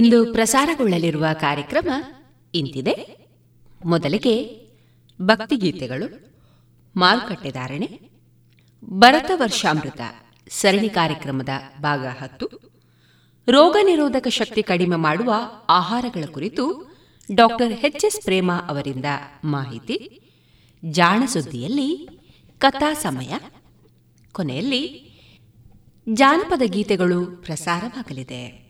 ಇಂದು ಪ್ರಸಾರಗೊಳ್ಳಲಿರುವ ಕಾರ್ಯಕ್ರಮ ಇಂತಿದೆ. ಮೊದಲಿಗೆ ಭಕ್ತಿಗೀತೆಗಳು ಮಾರುಕಟ್ಟೆದಾರಣೆ ಭರತ ವರ್ಷಾಮೃತ ಸರಣಿ ಕಾರ್ಯಕ್ರಮದ ಭಾಗ ಹತ್ತು. ರೋಗ ನಿರೋಧಕ ಶಕ್ತಿ ಕಡಿಮೆ ಮಾಡುವ ಆಹಾರಗಳ ಕುರಿತು ಡಾಕ್ಟರ್ ಎಚ್ ಎಸ್ ಪ್ರೇಮ ಅವರಿಂದ ಮಾಹಿತಿ. ಜಾಣಸುದ್ದಿಯಲ್ಲಿ ಕಥಾ ಸಮಯ. ಕೊನೆಯಲ್ಲಿ ಜಾನಪದ ಗೀತೆಗಳು ಪ್ರಸಾರವಾಗಲಿದೆ.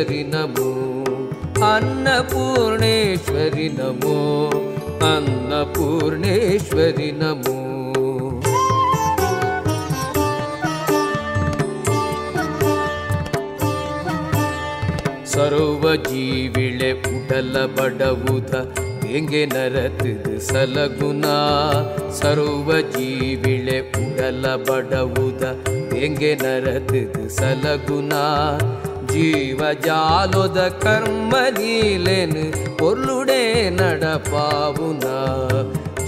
अन्नपूर्णेश्वरि नमो अन्नपूर्णेश्वरि नमो अन्नपूर्णेश्वरि नमो ಸರ್ವಜೀವಿಳೆ ಪುಟಲ ಬಡವುದ ಹೆಂಗೆ ನರತಿದು ಸಲಗುಣ ಸರ್ವಜೀವಿಳೆ ಪುಟಲ ಬಡವುದ ಹೆಂಗೆ ನರತಿದು ಸಲಗುಣ జీవజాలుద కర్మ నీలెను పొర్లుడే నడపావున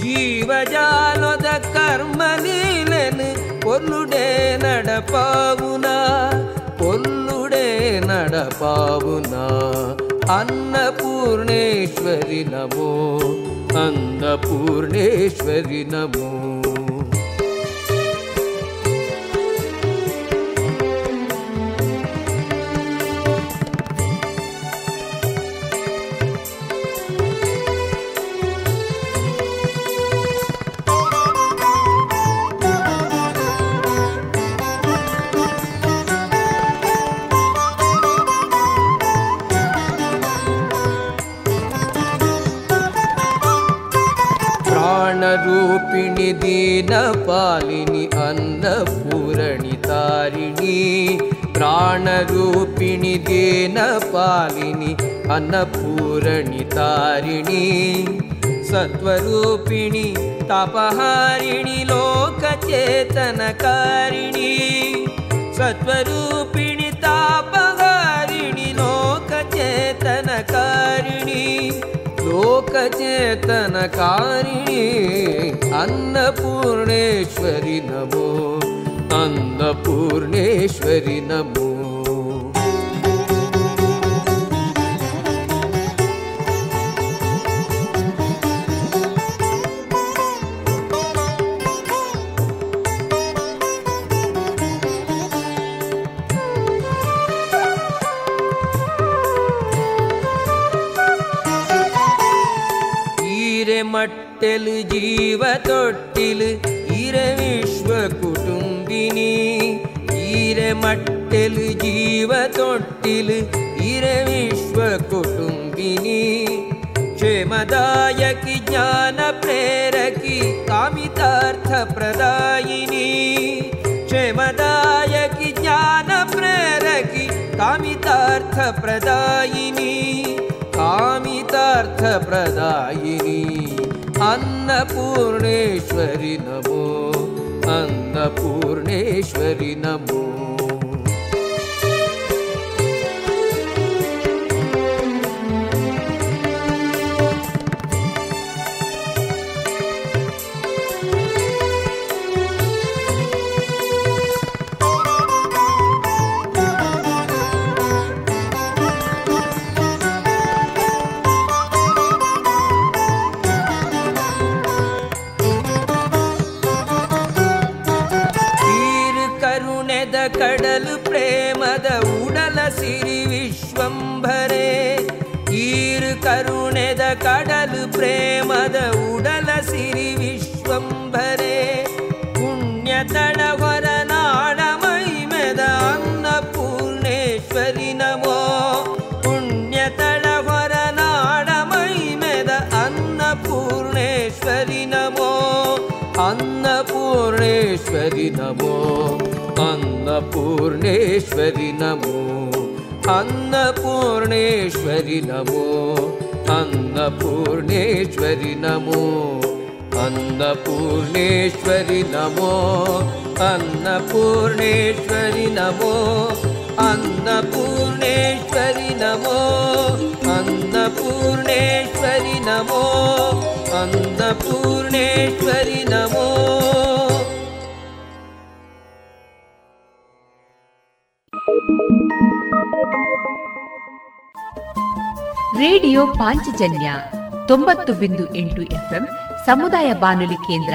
జీవజాలుద కర్మ నీలెను పొర్లుడే నడపావున పొల్లుడే నడపావున అన్నపూర్ణేశ్వరి నమో అన్నపూర్ణేశ్వరి నమో पूर्णितिणी सत्त्वरूपिणि तापहारिणि लोकचेतनकारिणि सत्त्वरूपिणि तापहारिणि लोकचेतनकारिणि लोकचेतनकारिणि अन्नपूर्णेश्वरि नमो अन्नपूर्णेश्वरि नमो। नमो अन्नपूर्णेश्वरि नमो ಅನ್ನಪೂರ್ಣೇಶ್ವರಿ ನಮೋ ಅನ್ನಪೂರ್ಣೇಶ್ವರಿ ನಮೋ ಅನ್ನಪೂರ್ಣೇಶ್ವರಿ ನಮೋ ಅನ್ನಪೂರ್ಣೇಶ್ವರಿ ನಮೋ ಅನ್ನಪೂರ್ಣೇಶ್ವರಿ ನಮೋ. ರೇಡಿಯೋ ಪಾಂಚಜನ್ಯ ತೊಂಬತ್ತು ಬಿಂದು ಎಂಟು ಎಫ್ಎಂ ಸಮುದಾಯ ಬಾನುಲಿ ಕೇಂದ್ರ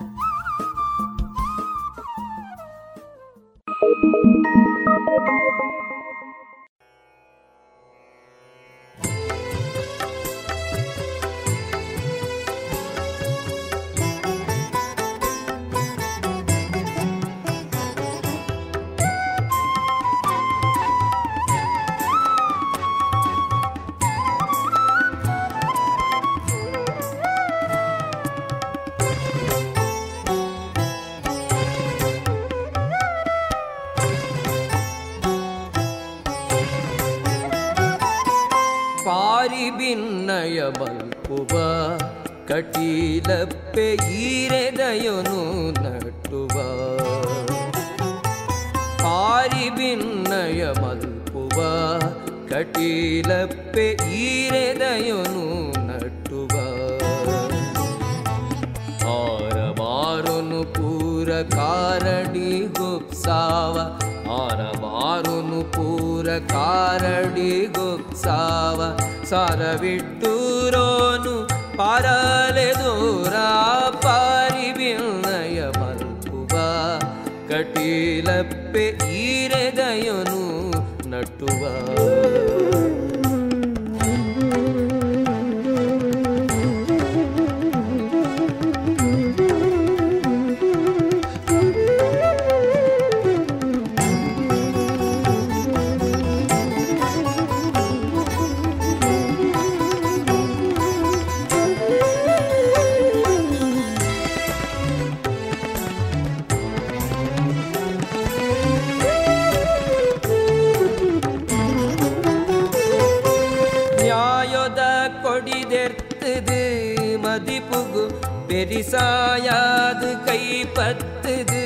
கொடிதெர்த்துது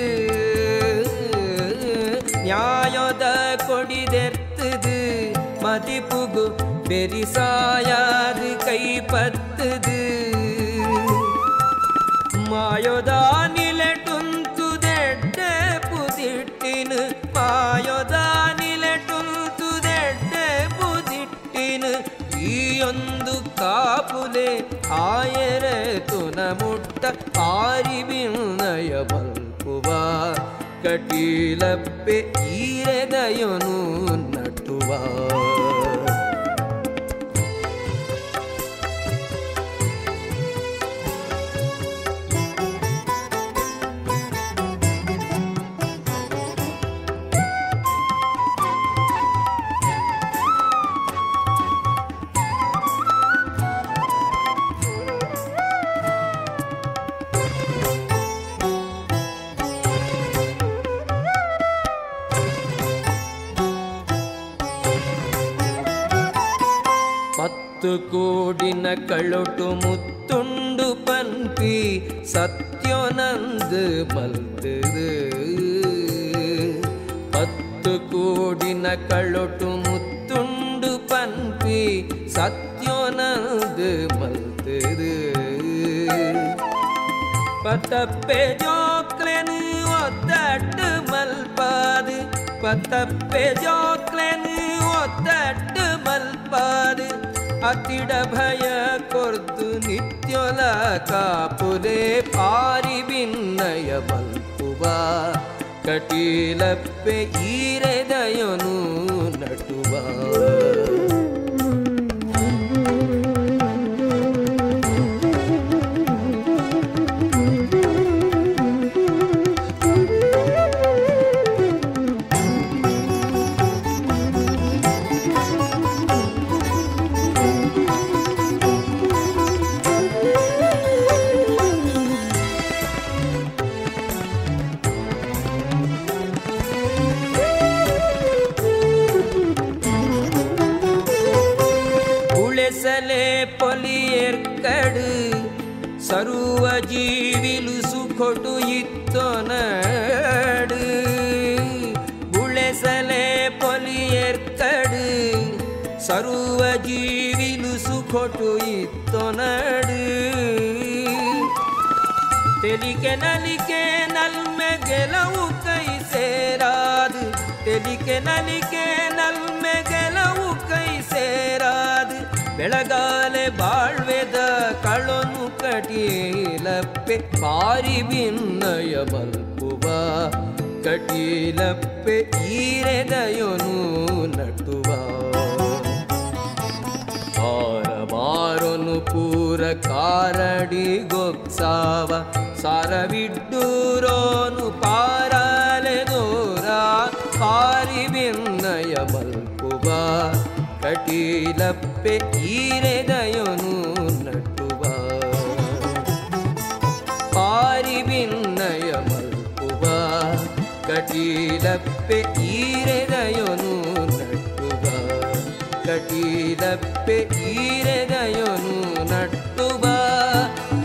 நியாயத கொடிதெர்த்துது மதிப்புகு பெரிசாயாது கைப்பத்துது. மாயோத நிலட்டுந்தெட்ட புதிட்டினு. மாயோத நிலட்டுந்தெட்ட புதிட்டினு. ಈಯೊಂದು ಕಾಪುಲೆ ಆಯರೆ ತುನಮುಟ್ಟ ಆರಿವಿನಯ ಬಂದ ಬಲ್ಪುವ ಕಟೀಲಪ್ಪೆ ಈರೆದಯನು ಪತ್ತು మత్తు కూడిన కళొటు ముత్తుండు పన్పి సత్యోనంద్ మల్దదు మత్తు కూడిన కళొటు ముత్తుండు పన్పి సత్యోనంద్ మల్దదు பத்தப்பே ஜோக்லனு ஒத்தட்டு மல்பாது பத்தப்பே ஜோக்லனு ஒத்தட்டு மல்பாது అతిడ భయ కొర్దు నిత్యుల కాపులే పారి భిన్నయ మల్పువా కటీలప్పే ఈరెదయను నటువా ನಲಿಕೆ ನಲ್ಮೆ ಗೆಲವು ಕೈ ಸೇರಾದು ತೆಲಿಕೆ ನಲಿಕೆ ನಲ್ಮೆ ಗೆಲವು ಕೈ ಸೇರಾದು ಬೆಳಗಾಲೆ ಬಾಳ್ವೆದ ಕಳನು ಕಟೀಲಪ್ಪೆ ಪಾರಿ ಭಿನ್ನಯ ಬಲ್ಪುವ ಕಟೀಲಪ್ಪೆ ಈರೆದಯನು ನಟುವ ಆರವಾರೊನು ಪೂರ ಕಾರಡಿ ಗೊಪ್ಸಾವ ಸಾರವಿಡ್ಡೂರೋನು ಪಾರಾಲೆ ದೂರ ಪಾರಿ ಭಿನ್ನಯ ಮಲ್ಪುವ ಕಟೀಲಪ್ಪೆ ಈರೆದಯನು ನಟುವ ಪಾರಿ ಭಿನ್ನಯ ಮಲ್ಪುವ ಕಟೀಲಪ್ಪೆ ಈರೆದಯನು ನಟುವ ಕಟೀಲಪ್ಪೆ ಈರೆದಯನು ನಟ್ಟುವ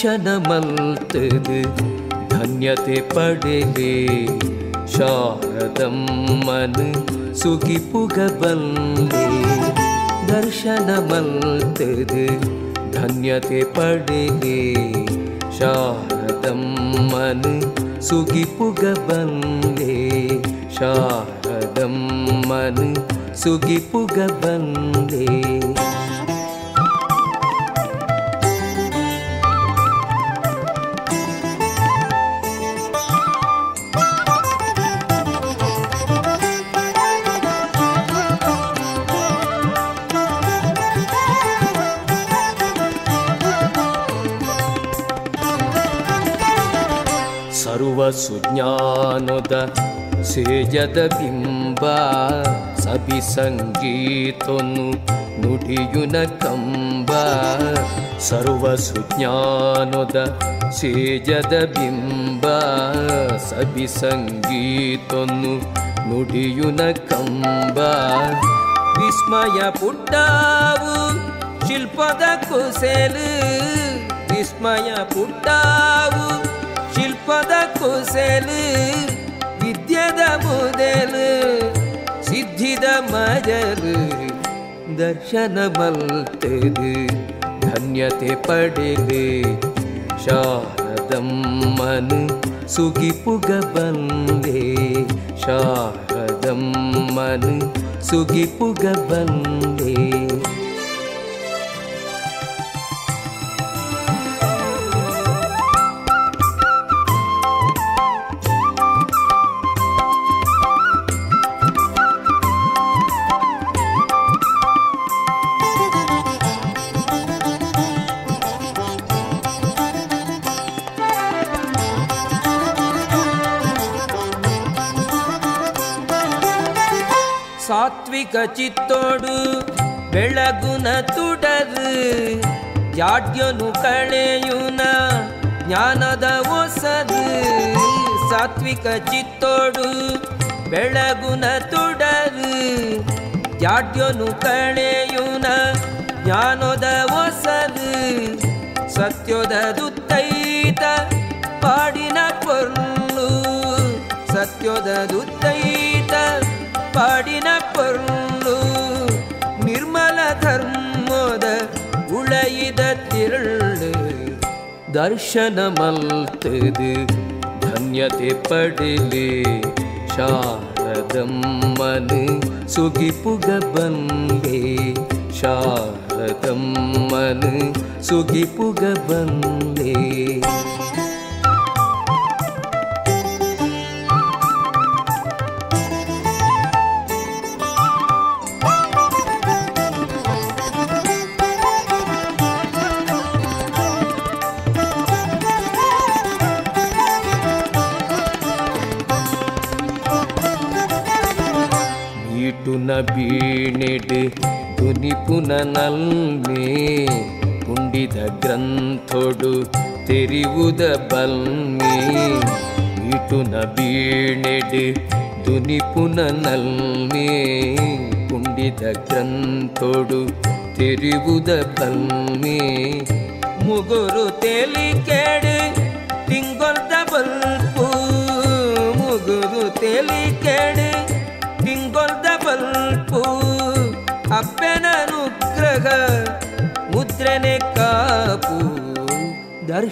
शनमन्त धन्यते पडगे शाहं मन सुखी पुग बन्दे दर्शन मन्तर् धन्यते पडगे शाहदम् मन सुखि पुग बन्दे शाहं मन सुखी ಸುಜ್ಞಾನದ ಸೇಜದ ಬಿಂಬ ಸಭಿ ಸಂಗೀತನು ನುಡಿಯುನ ಕಂಬ ಸರ್ವ ಸುಜ್ಞಾನದ ಸೇಜದ ಬಿಂಬ ಸಭಿ ಸಂಗೀತನು ನುಡಿಯುನ ಕಂಬ ವಿಸ್ಮಯ ಪುಟ್ಟಾವು ಶಿಲ್ಪದ ಕುಸೆಲು ವಿಸ್ಮಯ ಪುಟ್ಟಾವು ಶಿಲ್ಪದ ಕುಸೆಲು, ವಿದ್ಯದ ಮೊದಲು, ಸಿದ್ಧಿದ ಮಜಲು, ದರ್ಶನ ಮಲ್ತದು, ಧನ್ಯತೆ ಪಡೆದು, ಶಾರದಮ್ಮನು ಸುಗಿಪುಗ ಬಂದೆ, ಶಾರದಮ್ಮನು ಸುಗಿಪುಗ ಬಂದೆ. ಸಾತ್ವಿಕ ಚಿತ್ತೋಡು ಬೆಳಗುನ ತುಡರು ಜಾಡ್ಯನು ಕಳೆಯುನ ಜ್ಞಾನದ ಹೊಸದು ಸಾತ್ವಿಕ ಚಿತ್ತೋಡು ಬೆಳಗುನ ತುಡರು ಜಾಡ್ಯನು ಕಳೆಯುನ ಜ್ಞಾನದ ಹೊಸದು ಸತ್ಯದ ದುತ್ತೈತ ಪಾಡಿನ ಕೊರ್ಲು ಸತ್ಯದ ದುತ್ತೈತ ಪಾಡಿನ ಪೊರ್ಲು ನಿರ್ಮಲ ಧರ್ಮದ ಉಳೈದ ತಿರುಳು ದರ್ಶನ ಮಲ್ತದು ಧನ್ಯತೆ ಪಡಲಿ ಶಾರದಮ್ಮನು ಸುಗಿಪುಗ ಬಂದೆ ಶಾರದಮ್ಮನು ಸುಗಿಪುಗ ಬಂದೆ ನಲ್ಮೆ ಕುಂಡಿದ ಗ್ರಂಥೊಡು ತೆರಿವುದ ಬಲ್ಮೆ ಮೀಟುನ ಬೀಣೆಡು ದುನಿಪುನ ನಲ್ಮೆ ಕುಂಡಿದ ಗ್ರಂಥೊಡು ತೆರಿವುದ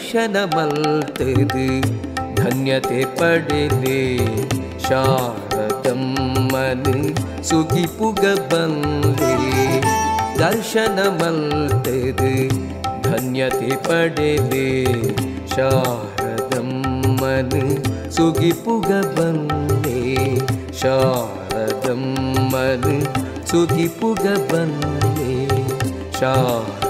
ल् धन्य पडले शाहं मधुपुगबन्दे दर्शन वल्तरु धन्यते पडले शाहं मन सुखी पुग बङ्गे शाहं मधु सुखी पुगबन्दे शा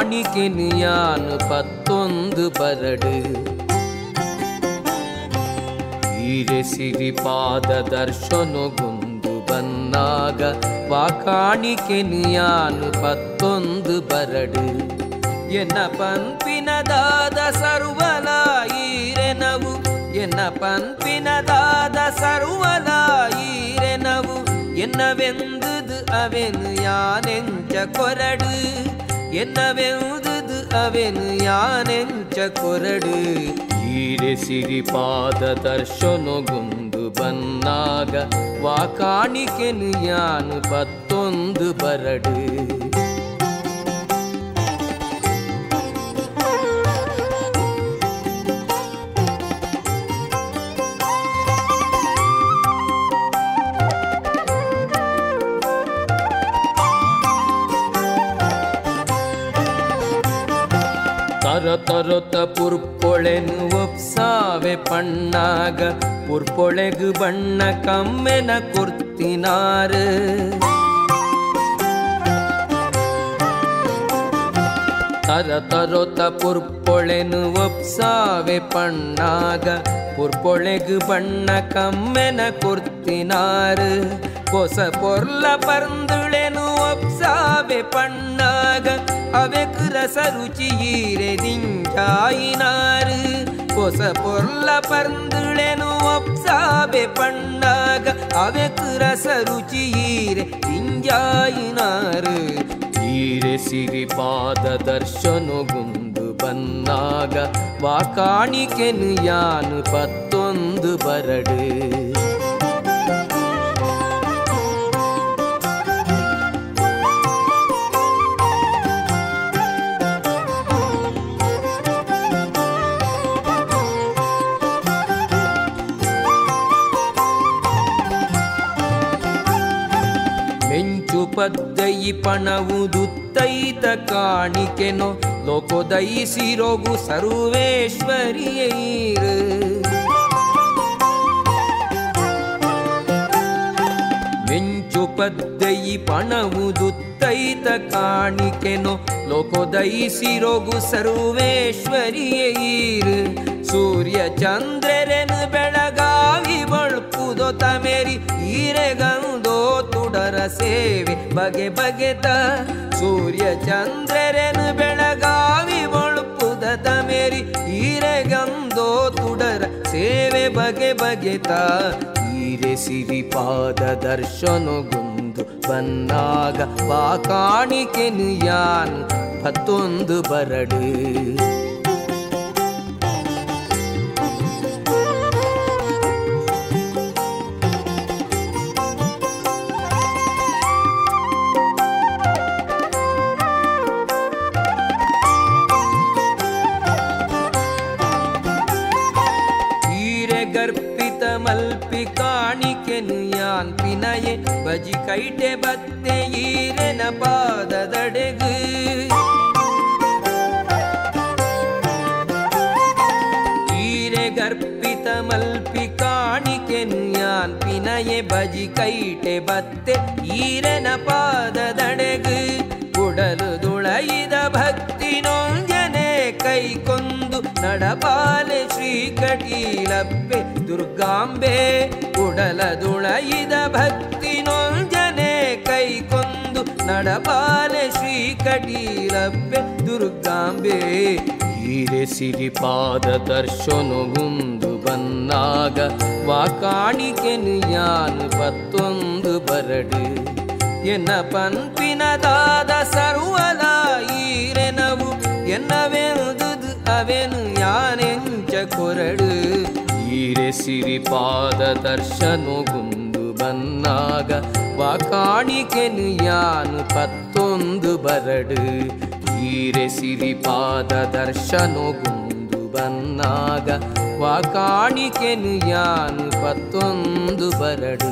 ವಾಕಾಣಿಕೆ ನಿಯಾನು ಪತ್ತೊಂದು ಬರಡು ಈರೆ ಸಿರಿಪಾದ ದರ್ಶನಗೊಂದು ಬನ್ನಾಗ ವಾಕಾಣಿಕೆ ನಿಯಾನು ಪತ್ತೊಂದು ಬರಡು ಎನ್ನ ಪಂಪಿನದಾದ ಸರ್ವಲ ಈರೆನವು ಎನ್ನ ಪಂಪಿನದಾದ ಸರ್ವಲ ಈರೆನವು என்னவெந்தது அவன் யானெஞ்ச கொரடு ಎನ್ನವೆಂದುದು ಅವೆನು ಯಾನೆಂಚ ಕೊರಡು ಈರೆ ಸಿರಿಪಾದ ದರ್ಶನಗೊಂದು ಬನ್ನಾಗ ವಾಕಾಣಿಕೆನು ಯಾನು ಪತ್ತೊಂದು ಬರಡು ತರ ತರೊತ ಪುರ್ಪೊಳೆನು ಒಪ್ಸಾವೆ ಪಣ್ಣಾಗ ಪುರ್ಪೊಳೆಗು ಬಣ್ಣ ಕಮ್ಮೆನ ಕೊರ್ತಿನಾರ ತರ ತರೊತ ಪುರ್ಪೊಳೆನು ಒಪ್ಸಾವೆ ಪಣ್ಣಾಗ ಪುರ್ಪೊಳೆಗು ಬಣ್ಣ ಕಮ್ಮೆನ ಕೊರ್ತಿನಾರ ಹೊಸ ಪೊರ್ಲ ಪರ್ಂದುಳೆನು ಒಪ್ಸಾವೆ ಪಣ್ಣಾಗ ಅವೆಕ್ ರಸ ರುಚಿಯೀರೆ ದಿಂಜಾಯಿನಾರು ಹೊಸ ಪೊರ್ಲ ಪರ್ಂದುಳೆನು ಒಪ್ಸಾಬೆ ಪಣ್ಣಾಗ. ಅವೆಕ್ ರಸ ರುಚಿಯೀರೆ ದಿಂಜಾಯಿನಾರು ಈರೆ ಸಿರಿಪಾದ ದರ್ಶನಗೊಂದು ಬನ್ನಾಗ. ವಾಕಾಣಿಕೆನು ಯಾನು ಪತ್ತೊಂದು ಬರಡು. ಮೆಂಚು ಪದ್ದಯಿ ಪಣವುದುತ್ತೈತ ಕಾಣಿಕೆನೋ ಲೋಕೋದಯಿಸಿರೋಗು ಸರ್ವೇಶ್ವರಿಯೈರು ಮೆಂಚು ಪದ್ದಯಿ ಪಣವುದುತ್ತೈತ ಕಾಣಿಕೆನೋ ಲೋಕೋದಯಿಸಿರೋಗು ಸರ್ವೇಶ್ವರಿಯೈರ್ ಸೂರ್ಯ ಚಂದ್ರರೆನು ಬೆಳಗಾವಿ ಬಳ್ಪುದೋ ಮೇರಿ ತುಡರ ಸೇವೆ. ಬಗೆ ಬಗೆತ ಸೂರ್ಯ ಚಂದ್ರರೆನು ಬೆಳಗಾವಿ ಬಳ್ಪುದ ತಮೇರಿ ಈರೆಗಂದೋ ತುಡರ ಸೇವೆ. ಬಗೆ ಬಗೆತ ಈರೆ ಸಿರಿಪಾದ ದರ್ಶನಗೊಂದು ಬನ್ನಾಗ ಬಾ ಕಾಣಿಕೆನು ಯಾನ್ ಹತ್ತೊಂದು ಬರಡು ಪಿನಯೆ ಬಜಿ ಕೈಟೆ ಬತ್ತೆ ಈರೆನ ಪಾದದಡೆಗು. ಈರೆ ಗರ್ಪಿತ ಮಲ್ಪಿ ಕಾಣಿಕೆನು ಯಾನ್ ಪಿನಯೆ, ಬಜಿ ಕೈಟೆ ಬತ್ತೆ ಈರೆನ ಪಾದದಡೆಗು. ಕುಡಲು ದುಳೈದ ಭಕ್ತಿ ನೊಂಜನೆ ಕೈಕೊಂದು ನಡಪಾಲೆ ಶ್ರೀ ಕಟೀಲಪ್ಪೆ ದುರ್ಗಾಂಬೆ ಕುಡಲ ದುಳೈದ ಭಕ್ತಿ ನೊಂಜನೆ ಕೈಕೊಂದು ನಡಪಾಲೆ ಶ್ರೀ ಕಟೀಲಪ್ಪೆ ದುರ್ಗಾಂಬೆ ಈರೆ ಸಿರಿಪಾದ ದರ್ಶನಗುಂದು ಬನ್ನಾಗ ವಾಕಾಣಿಕೆನು ಯಾನು ಪತ್ತೊಂದು ಬರಡು ಎನ್ನ ಪನ್ಪಿನದಾದ ಸರ್ವಲ ಈರೆನವು ಎನ್ನವೆಂದುದು ಅವೆನು ಯಾನೆಂಚ ಕೊರಡು ಈರೆ ಸಿರಿಪಾದ ದರ್ಶನಗುಂದು ಬನ್ನಾಗ ವಾಕಾಣಿಕೆನು ಯಾನು ಪತ್ತೊಂದು ಬರಡು ಈರೆ ಸಿರಿಪಾದ ದರ್ಶನಗುಂದು ಬನ್ನಾಗ ವಾಕಾಣಿಕೆನು ಯಾನು ಪತ್ತೊಂದು ಬರಡು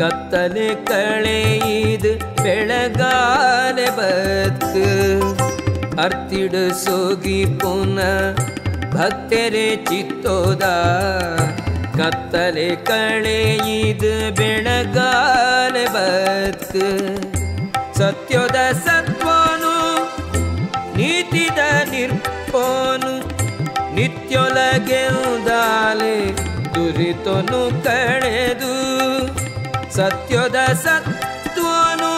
ಕತ್ತಲೆ ಕಳೆಯಿದು ಬೆಳಗಾಲೆ ಬದುಕು ಅರ್ತಿಡು ಸೋಗಿ ಪುನ ಭಕ್ತರೆ ಚಿತ್ತೋದ. ಕತ್ತಲೆ ಕಳೆಯಿದು ಬೆಳಗಾಲೆ ಬದುಕು ಸತ್ಯೋದ ಸತ್ವನು, ನೀತಿದ ನಿರ್ಪೋನು ನಿತ್ಯೊಳಗೆಲ್ದಾಲೆ ದುರಿತನು ಕಳೆದು. ಸತ್ಯದ ಸತ್ವನು,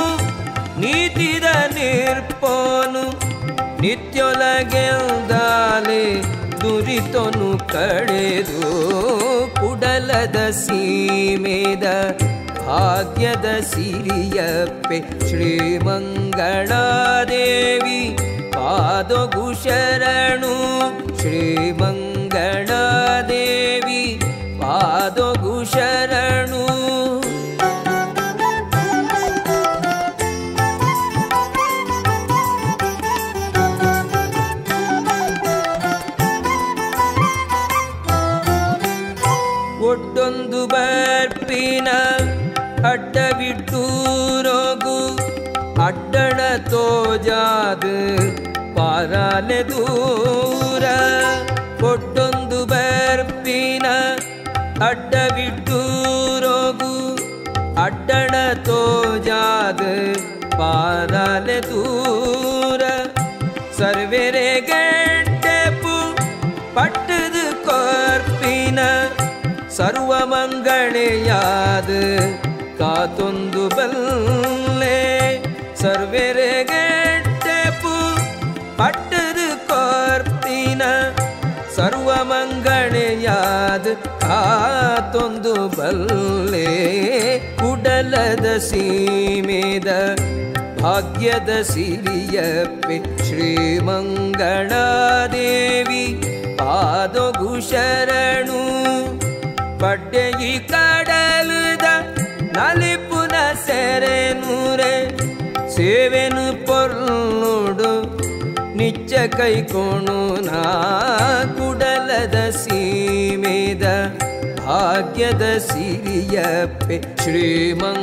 ನೀತಿದ ನಿರ್ಪೋನು, ನಿತ್ಯೊಲಗೆಲ್ದಾಲೆ ದುರಿತನು ಕಳೆದು, ಕುಡಲದ ಸೀಮೆದ ಭಾಗ್ಯದ ಸಿರಿಯಪ್ಪೆ ಶ್ರೀಮಂಗಳಾದೇವಿ ಪಾದಗು ಶರಣು ಶ್ರೀಮಂಗಳಾದೇವಿ ಪಾದಗು ಶರಣು ಅಡ್ಡವಿಟ್ಟು ರೋಗು ಅಡ್ಡಣ ತೋಜಾದ ಪಾದ ಪಾರಾಲೆ ದೂರ ಒಟ್ಟೊಂದು ಬರ್ಪಿನ ಅಡ್ಡವಿಟ್ಟು ರೋಗು ಅಡ್ಡಣ ತೋಜಾದ ಪಾರಾಲೆ ದೂರ ಸರ್ವೆರೆ ಗೆಡ್ಡೆಪು ಪಟ್ಟದ ಕೊರ್ಪಿನ ಸರ್ವ ಮಂಗಳೆಯಾದ ಕಾತೊಂದು ಬಲ್ಲೆ ಸರ್ವೆರೆ ಗೆಡ್ಡೆಪು ಪಟ್ಟದ ಕೊರ್ಪಿನ ಸರ್ವ ಮಂಗಳೆಯಾದ ಕಾತೊಂದು ಬಲ್ಲೆ ಕುಡಲದ ಸೀಮೆದ ಭಾಗ್ಯದ ಸಿರಿಯಪ್ಪೆ ಶ್ರೀಮಂಗಳಾದೇವಿ ಪಾದೊಗು ಶರಣು ಪಡ್ಡೆಯಿ ಕಡಲದ ನಲಿಪುನ ಸೆರೆ ನೂರೆ ಸೇವೆನು ಪೊರ್ಲುಡು ನಿಚ್ಚ ಕೈಕೋಣು ನಾ ಕುಡಲದ ಸೀಮೆದ ಭಾಗ್ಯದ ಸಿರಿಯಪ್ಪೆ ಶ್ರೀಮಂಗಳಾದೇವಿ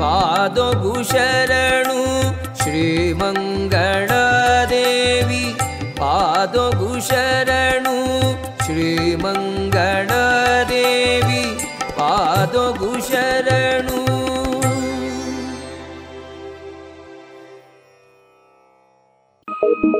ಪಾದೊಗು ಶರಣು ಶ್ರೀಮಂಗಳಾದೇವಿ ಪಾದೊಗು ಶರಣು ಶ್ರೀಮಂಗಳಾದೇವಿ ಪಾದೊಗು ಶರಣು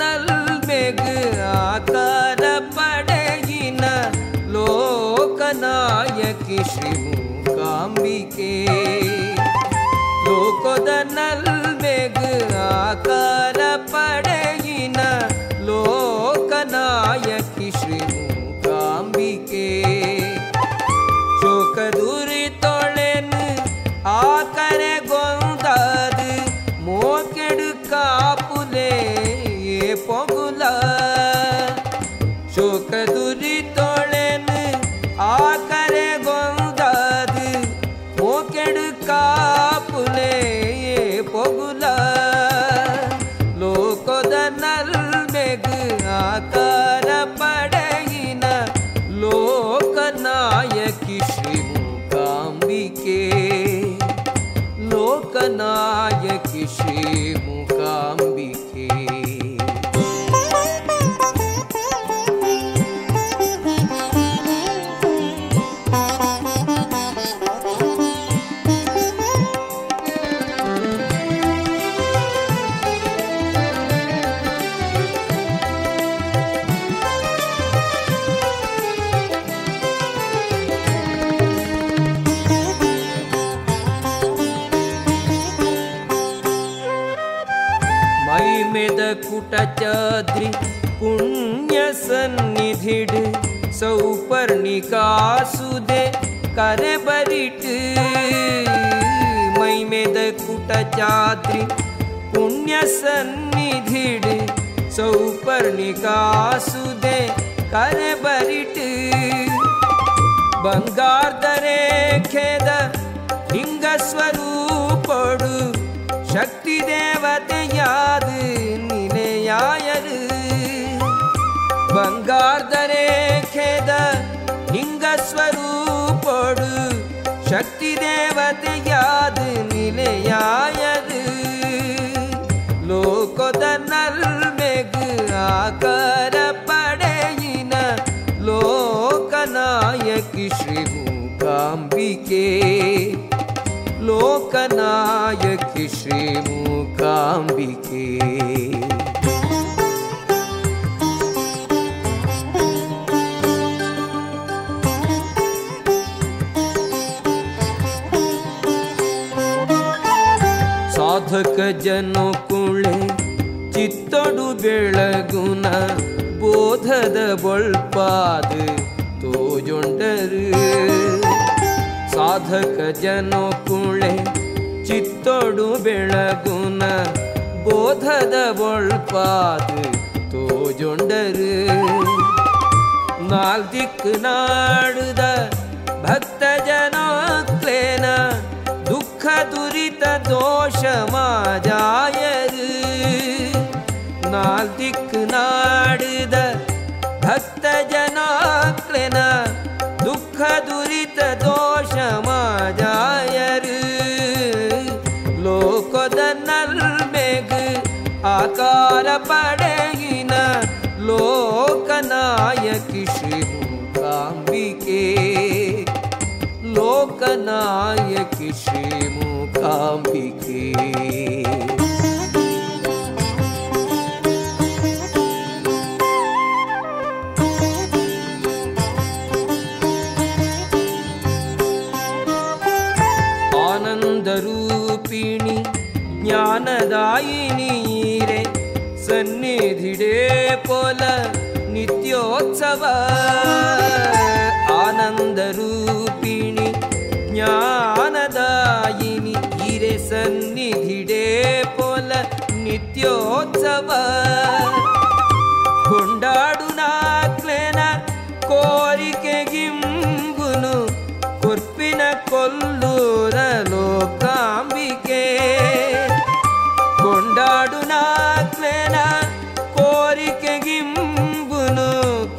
नलबेघ आकारि படையின லோகநாயகி किशमुे लो को ने आकार पडि न लो ಸನ್ನಿಧಿಡ್ ಸೌಪರ್ಣಿಕಾಸುದೆ ಕರೆ ಬರಿಟ್ ಮೈಮೆದ ಕುಟಚಾದ್ರಿ ಪುಣ್ಯ ಸನ್ನಿಧಿಡ್ ಸೌಪರ್ಣಿಕಾಸುದೆ ಕರೆ ಬರಿಟ್ ಬಂಗಾರ್ದರೆ ಖೇದ ಲಿಂಗ ಸ್ವರೂಪಡು ಶಕ್ತಿ ದೇವತೆಯಾದು ನಿಲೆಯಾಯರು ಬಂಗಾರ್ದರೆ ಖೇದ ಲಿಂಗ ಸ್ವರೂಪಡು ಶಕ್ತಿ ದೇವತೆಯಾದು ನಿಲೆಯಾಯರು ಲೋಕದ ನಲ್ಮೆಗ್ ಆಕಾರ ಪಡೆಯಿನ ಲೋಕನಾಯಕಿ ಶ್ರೀ ಮೂಕಾಂಬಿಕೆ ಲೋಕನಾಯಕಿ ಶ್ರೀ ಸಾಧಕ ಕುಳೆ, ಚಿತ್ತೊಡು ಬೆಳಗುನ ಬೋಧದ ಬೊಳ್ಪಾದ ತೋಜೊಂಡರು. ಸಾಧಕ ಕುಳೆ, ಚಿತ್ತೊಡು ಬೆಳಗುನ ಬೋಧದ ಬೊಳ್ಪಾದ ತೋಜೊಂಡರು. ನಾಲ್ದಿಕ್ ನಾಡುದ ಭಕ್ತ ಜನಕ್ಲೇನ ದುಃಖ ದುರಿತ ದೋಷ मा जाय नादिकनाडद धस्त जना दुख दुरित दोष मा जा लोकनायकि श्रीमुखाम्बिके। आनन्दरूपिणि ज्ञानदायिनी रे सन्निधिडे पोल नित्योत्सव। आनन्दरूप ಜ್ಞಾನದಾಯಿನಿ ಹಿರೆ ಸನ್ನಿಧಿಡೇ ಪೋಲ ನಿತ್ಯೋತ್ಸವ ಕೊಂಡಾಡು ನಾಕ್ಲೇನ ಕೋರಿಕೆ ಗಿಂಬುನು ಕೊರ್ಪಿನ ಕೊಲ್ಲೂರ ಲೋಕಾಂಬಿಕೆ ಕೊಂಡಾಡು ನಾಕ್ಲೇನ ಕೋರಿಕೆ ಗಿಂಬುನು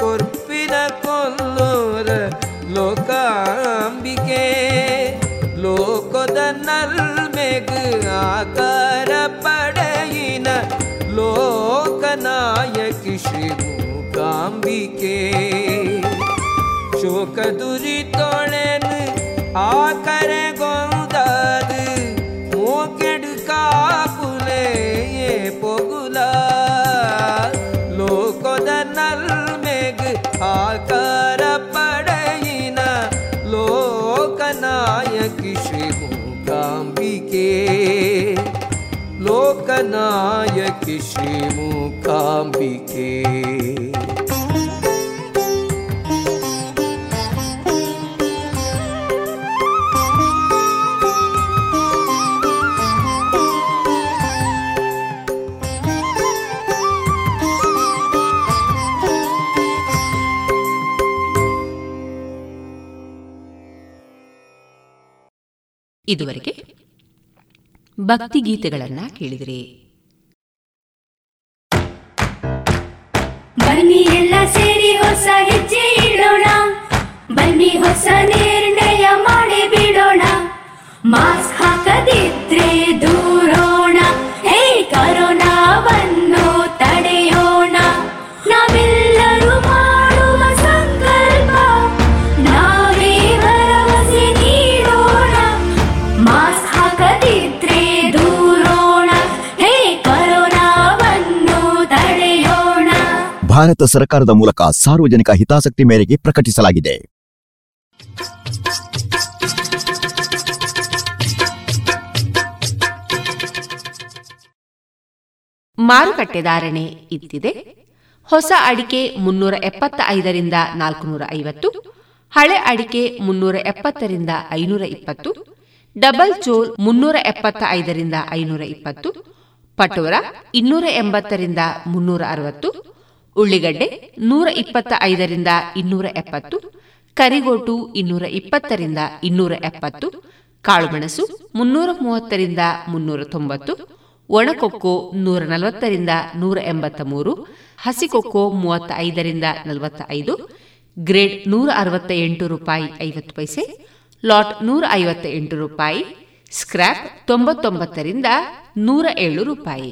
ಕೊರ್ಪಿನ ಕೊಲ್ಲೂರ ಲೋಕಾಂಬಿಕೆ ಲೋಕದ ನಲ್ಮೆಗ್ ಆಕಾರ ಪಡೆಯಿನ ಲೋಕನಾಯಕಿ ಶ್ರೀ ಮೂಕಾಂಬಿಕೆ ಶೋಕ ದುರಿತೊಳೆನು ಆಕರೆ ಗೊಂದದು ಲೋಕನಾಯಕಿ ಶ್ರೀ ಮೂಕಾಂಬಿಕೆ ಇದುವರೆಗೆ ಭಕ್ತಿ ಗೀತೆಗಳನ್ನ ಕೇಳಿದಿರಿ. ಬನ್ನಿ ಎಲ್ಲ ಸೇರಿ ಹೊಸ ಹೆಜ್ಜೆ ಇಡೋಣ. ಬನ್ನಿ ಹೊಸ ನಿರ್ಣಯ ಮಾಡಿ ಬಿಡೋಣ. ಮಾಸ್ಕ್ ಹಾಕದಿದ್ರೆ ದೂರೋಣ. ಹೇ ಕರೋನಾವನ್ನು ತಡೆಯೋಣ ಭಾರತ ಸರ್ಕಾರದ ಮೂಲಕ ಸಾರ್ವಜನಿಕ ಹಿತಾಸಕ್ತಿ ಮೇರೆಗೆ ಪ್ರಕಟಿಸಲಾಗಿದೆ. ಮಾರುಕಟ್ಟೆ ಧಾರಣೆ ಇತ್ತಿದೆ ಹೊಸ ಅಡಿಕೆ ಮುನ್ನೂರ ಎಪ್ಪತ್ತ ಐದರಿಂದ ನಾಲ್ಕುನೂರ ಐವತ್ತು, ಹಳೆ ಅಡಿಕೆ ಮುನ್ನೂರ ಎಪ್ಪತ್ತರಿಂದ ಐನೂರ ಇಪ್ಪತ್ತು, ಡಬಲ್ ಚೋಲ್ ಮುನ್ನೂರ ಎಪ್ಪತ್ತ ಐದರಿಂದ ಐನೂರ ಇಪ್ಪತ್ತು, ಪಟೋರ ಇನ್ನೂರ ಎಂಬತ್ತರಿಂದ ಮುನ್ನೂರ ಅರವತ್ತು ಉಳ್ಳಿಗಡ್ಡೆ ನೂರ ಇಪ್ಪತ್ತ ಐದರಿಂದ ಇನ್ನೂರ ಎಪ್ಪತ್ತು ಕರಿಗೋಟು ಇನ್ನೂರ ಇಪ್ಪತ್ತರಿಂದ ಇನ್ನೂರ ಎಪ್ಪತ್ತು ಕಾಳುಮೆಣಸು ಮುನ್ನೂರ ಮೂವತ್ತರಿಂದ ಮುನ್ನೂರ ತೊಂಬತ್ತು ಒಣಕೊಕ್ಕೋ ನೂರ ನಲವತ್ತರಿಂದ ನೂರ ಎಂಬತ್ತ ಮೂರು ಹಸಿಕೊಕ್ಕೋ ಮೂವತ್ತ ಐದರಿಂದ ನಲವತ್ತ ಐದು ಗ್ರೇಡ್ ನೂರ ಅರವತ್ತ ಎಂಟು ರೂಪಾಯಿ ಐವತ್ತು ಪೈಸೆ, ಲಾಟ್ ನೂರ ಐವತ್ತ ಎಂಟು ರೂಪಾಯಿ, ಸ್ಕ್ರ್ಯಾಪ್ ತೊಂಬತ್ತೊಂಬತ್ತರಿಂದ ನೂರ ಏಳು ರೂಪಾಯಿ.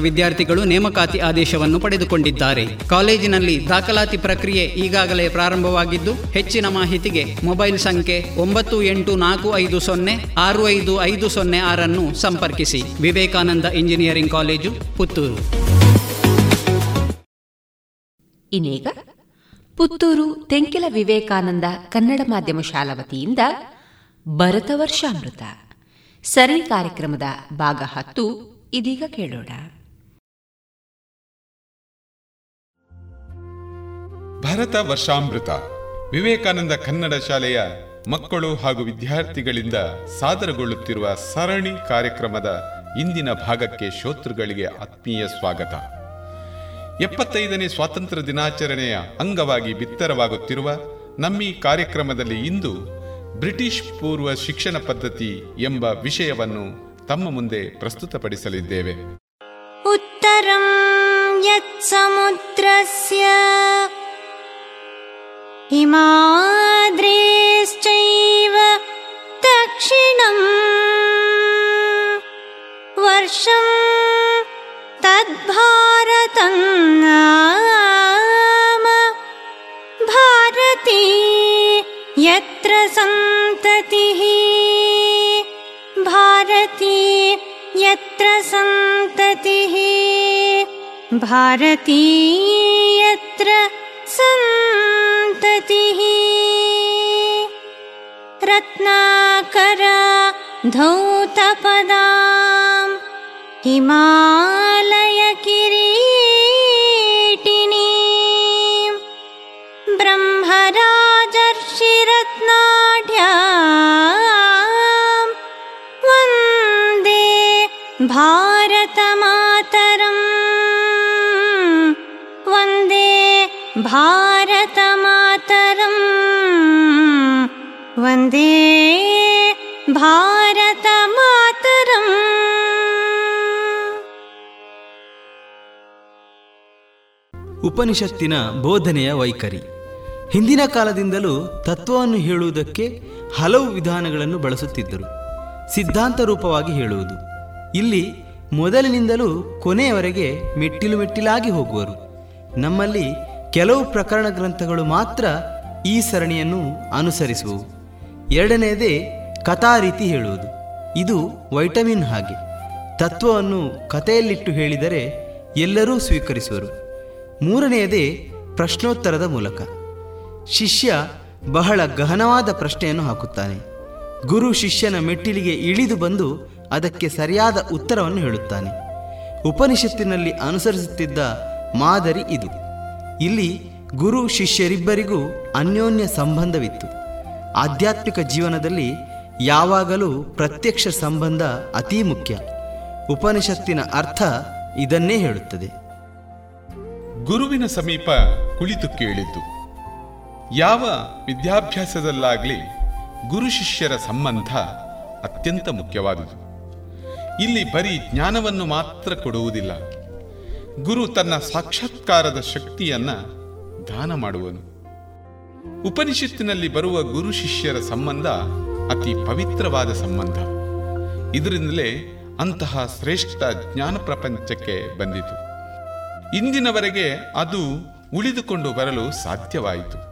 ವಿದ್ಯಾರ್ಥಿಗಳು ನೇಮಕಾತಿ ಆದೇಶವನ್ನು ಪಡೆದುಕೊಂಡಿದ್ದಾರೆ. ಕಾಲೇಜಿನಲ್ಲಿ ದಾಖಲಾತಿ ಪ್ರಕ್ರಿಯೆ ಈಗಾಗಲೇ ಪ್ರಾರಂಭವಾಗಿದ್ದು, ಹೆಚ್ಚಿನ ಮಾಹಿತಿಗೆ ಮೊಬೈಲ್ ಸಂಖ್ಯೆ ಒಂಬತ್ತು ಎಂಟು ನಾಲ್ಕು ಐದು ಸೊನ್ನೆ ಆರು ಐದು ಐದು ಸೊನ್ನೆ ಆರನ್ನು ಸಂಪರ್ಕಿಸಿ. Vivekananda engineering college, Puttur. ಇನ್ನೀಗ ಪುತ್ತೂರು ತೆಂಕಿಲ ವಿವೇಕಾನಂದ ಕನ್ನಡ ಮಾಧ್ಯಮ ಶಾಲಾ ವತಿಯಿಂದ ಭರತ ವರ್ಷಾಮೃತ. ಸರಣಿ ಕಾರ್ಯಕ್ರಮದ ಭಾಗ ಹತ್ತು, ಇದೀಗ ಕೇಳೋಣ. ಭರತ ವರ್ಷಾಮೃತ. ವಿವೇಕಾನಂದ ಕನ್ನಡ ಶಾಲೆಯ ಮಕ್ಕಳು ಹಾಗೂ ವಿದ್ಯಾರ್ಥಿಗಳಿಂದ ಸಾದರಗೊಳ್ಳುತ್ತಿರುವ ಸರಣಿ ಕಾರ್ಯಕ್ರಮದ ಇಂದಿನ ಭಾಗಕ್ಕೆ ಶ್ರೋತೃಗಳಿಗೆ ಆತ್ಮೀಯ ಸ್ವಾಗತ. ಎಪ್ಪತ್ತೈದನೇ ಸ್ವಾತಂತ್ರ್ಯ ದಿನಾಚರಣೆಯ ಅಂಗವಾಗಿ ಬಿತ್ತರವಾಗುತ್ತಿರುವ ನಮ್ಮ ಈ ಕಾರ್ಯಕ್ರಮದಲ್ಲಿ ಇಂದು ಬ್ರಿಟಿಷ್ ಪೂರ್ವ ಶಿಕ್ಷಣ ಪದ್ಧತಿ ಎಂಬ ವಿಷಯವನ್ನು ತಮ್ಮ ಮುಂದೆ ಪ್ರಸ್ತುತಪಡಿಸಲಿದ್ದೇವೆ. ಉತ್ತರಂ ಯತ್ಸಮುದ್ರಸ್ಯ हिमाद्रेश्चैव दक्षिणम् वर्षं तद्भारतं नाम भारती यत्र सन्ततिः भारती यत्र सन्ततिः भारती यत्र सन्ततिः। रत्नाकर धौतपदाम् हिमालयकिरीटिनी ब्रह्मराजर्षिरत्नाढ्या वन्दे भारतमातरम् भारतमातरम् वन्दे भारतमातरम् ಉಪನಿಷತ್ತಿನ ಬೋಧನೆಯ ವೈಖರಿ ಹಿಂದಿನ ಕಾಲದಿಂದಲೂ ತತ್ವವನ್ನು ಹೇಳುವುದಕ್ಕೆ ಹಲವು ವಿಧಾನಗಳನ್ನು ಬಳಸುತ್ತಿದ್ದರು ಸಿದ್ಧಾಂತ ರೂಪವಾಗಿ ಹೇಳುವುದು ಇಲ್ಲಿ ಮೊದಲಿನಿಂದಲೂ ಕೊನೆಯವರೆಗೆ ಮೆಟ್ಟಿಲು ಮೆಟ್ಟಿಲಾಗಿ ಹೋಗುವರು ನಮ್ಮಲ್ಲಿ ಕೆಲವು ಪ್ರಕರಣ ಗ್ರಂಥಗಳು ಮಾತ್ರ ಈ ಸರಣಿಯನ್ನು ಅನುಸರಿಸುವು. ಎರಡನೆಯದೇ ಕಥಾ ರೀತಿ ಹೇಳುವುದು. ಇದು ವೈಟಮಿನ್ ಹಾಗೆ. ತತ್ವವನ್ನು ಕಥೆಯಲ್ಲಿಟ್ಟು ಹೇಳಿದರೆ ಎಲ್ಲರೂ ಸ್ವೀಕರಿಸುವರು. ಮೂರನೆಯದೇ ಪ್ರಶ್ನೋತ್ತರದ ಮೂಲಕ. ಶಿಷ್ಯ ಬಹಳ ಗಹನವಾದ ಪ್ರಶ್ನೆಯನ್ನು ಹಾಕುತ್ತಾನೆ. ಗುರು ಶಿಷ್ಯನ ಮೆಟ್ಟಿಲಿಗೆ ಇಳಿದು ಬಂದು ಅದಕ್ಕೆ ಸರಿಯಾದ ಉತ್ತರವನ್ನು ಹೇಳುತ್ತಾನೆ. ಉಪನಿಷತ್ತಿನಲ್ಲಿ ಅನುಸರಿಸುತ್ತಿದ್ದ ಮಾದರಿ ಇದು. ಇಲ್ಲಿ ಗುರು ಶಿಷ್ಯರಿಬ್ಬರಿಗೂ ಅನ್ಯೋನ್ಯ ಸಂಬಂಧವಿತ್ತು. ಆಧ್ಯಾತ್ಮಿಕ ಜೀವನದಲ್ಲಿ ಯಾವಾಗಲೂ ಪ್ರತ್ಯಕ್ಷ ಸಂಬಂಧ ಅತೀ ಮುಖ್ಯ. ಉಪನಿಷತ್ತಿನ ಅರ್ಥ ಇದನ್ನೇ ಹೇಳುತ್ತದೆ. ಗುರುವಿನ ಸಮೀಪ ಕುಳಿತು ಕೇಳಿದ್ದು ಯಾವ ವಿದ್ಯಾಭ್ಯಾಸದಲ್ಲಾಗಲಿ ಗುರು ಶಿಷ್ಯರ ಸಂಬಂಧ ಅತ್ಯಂತ ಮುಖ್ಯವಾದುದು. ಇಲ್ಲಿ ಬರೀ ಜ್ಞಾನವನ್ನು ಮಾತ್ರ ಕೊಡುವುದಿಲ್ಲ. ಗುರು ತನ್ನ ಸಾಕ್ಷಾತ್ಕಾರದ ಶಕ್ತಿಯನ್ನ ದಾನ ಮಾಡುವನು. ಉಪನಿಷತ್ತಿನಲ್ಲಿ ಬರುವ ಗುರು ಶಿಷ್ಯರ ಸಂಬಂಧ ಅತಿ ಪವಿತ್ರವಾದ ಸಂಬಂಧ. ಇದರಿಂದಲೇ ಅಂತಹ ಶ್ರೇಷ್ಠ ಜ್ಞಾನ ಪ್ರಪಂಚಕ್ಕೆ ಬಂದಿತು. ಇಂದಿನವರೆಗೆ ಅದು ಉಳಿದುಕೊಂಡು ಬರಲು ಸಾಧ್ಯವಾಯಿತು.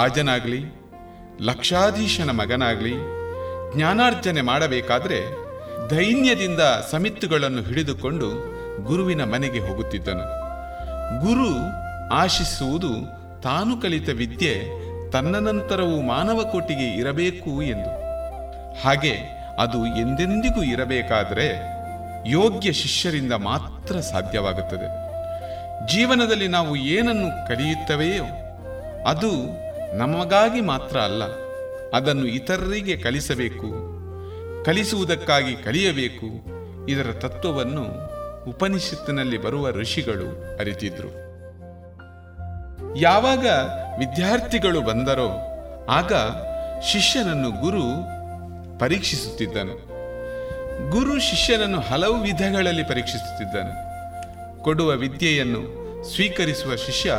ರಾಜನಾಗಲಿ, ಲಕ್ಷಾಧೀಶನ ಮಗನಾಗಲಿ, ಜ್ಞಾನಾರ್ಜನೆ ಮಾಡಬೇಕಾದರೆ ದೈನ್ಯದಿಂದ ಸಮಿತ್ತುಗಳನ್ನು ಹಿಡಿದುಕೊಂಡು ಗುರುವಿನ ಮನೆಗೆ ಹೋಗುತ್ತಿದ್ದನು. ಗುರು ಆಶಿಸುವುದು ತಾನು ಕಲಿತ ವಿದ್ಯೆ, ತನ್ನ ನಂತರವೂ ಮಾನವ ಕೋಟಿಗೆ ಇರಬೇಕು ಎಂದು. ಹಾಗೆ ಅದು ಎಂದೆಂದಿಗೂ ಇರಬೇಕಾದರೆ ಯೋಗ್ಯ ಶಿಷ್ಯರಿಂದ ಮಾತ್ರ ಸಾಧ್ಯವಾಗುತ್ತದೆ. ಜೀವನದಲ್ಲಿ ನಾವು ಏನನ್ನು ಕಲಿಯುತ್ತವೆಯೋ, ಅದು ನಮಗಾಗಿ ಮಾತ್ರ ಅಲ್ಲ, ಅದನ್ನು ಇತರರಿಗೆ ಕಲಿಸಬೇಕು, ಕಲಿಸುವುದಕ್ಕಾಗಿ ಕಲಿಯಬೇಕು, ಇದರ ತತ್ವವನ್ನು ಉಪನಿಷತ್ತಿನಲ್ಲಿ ಬರುವ ಋಷಿಗಳು ಅರಿತಿದ್ರು. ಯಾವಾಗ ವಿದ್ಯಾರ್ಥಿಗಳು ಬಂದರೋ, ಆಗ ಶಿಷ್ಯನನ್ನು ಗುರು ಪರೀಕ್ಷಿಸುತ್ತಿದ್ದನು. ಗುರು ಶಿಷ್ಯನನ್ನು ಹಲವು ವಿಧಗಳಲ್ಲಿ ಪರೀಕ್ಷಿಸುತ್ತಿದ್ದನು. ಕೊಡುವ ವಿದ್ಯೆಯನ್ನು ಸ್ವೀಕರಿಸುವ ಶಿಷ್ಯ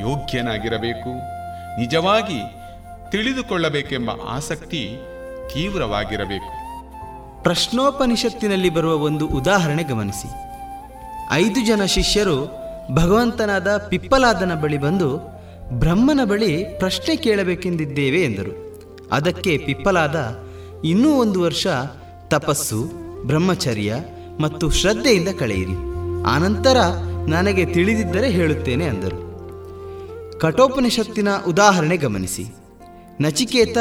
ಯೋಗ್ಯನಾಗಿರಬೇಕು. ನಿಜವಾಗಿ ತಿಳಿದುಕೊಳ್ಳಬೇಕೆಂಬ ಆಸಕ್ತಿ ತೀವ್ರವಾಗಿರಬೇಕು. ಪ್ರಶ್ನೋಪನಿಷತ್ತಿನಲ್ಲಿ ಬರುವ ಒಂದು ಉದಾಹರಣೆ ಗಮನಿಸಿ. ಐದು ಜನ ಶಿಷ್ಯರು ಭಗವಂತನಾದ ಪಿಪ್ಪಲಾದನ ಬಳಿ ಬಂದು, ಬ್ರಹ್ಮನ ಬಳಿ ಪ್ರಶ್ನೆ ಕೇಳಬೇಕೆಂದಿದ್ದೇವೆ ಎಂದರು. ಅದಕ್ಕೆ ಪಿಪ್ಪಲಾದ ಇನ್ನೂ ಒಂದು ವರ್ಷ ತಪಸ್ಸು, ಬ್ರಹ್ಮಚರ್ಯ ಮತ್ತು ಶ್ರದ್ಧೆಯಿಂದ ಕಳೆಯಿರಿ. ಆನಂತರ ನನಗೆ ತಿಳಿದಿದ್ದರೆ ಹೇಳುತ್ತೇನೆ ಅಂದರು. ಕಠೋಪನಿಷತ್ತಿನ ಉದಾಹರಣೆ ಗಮನಿಸಿ. ನಚಿಕೇತ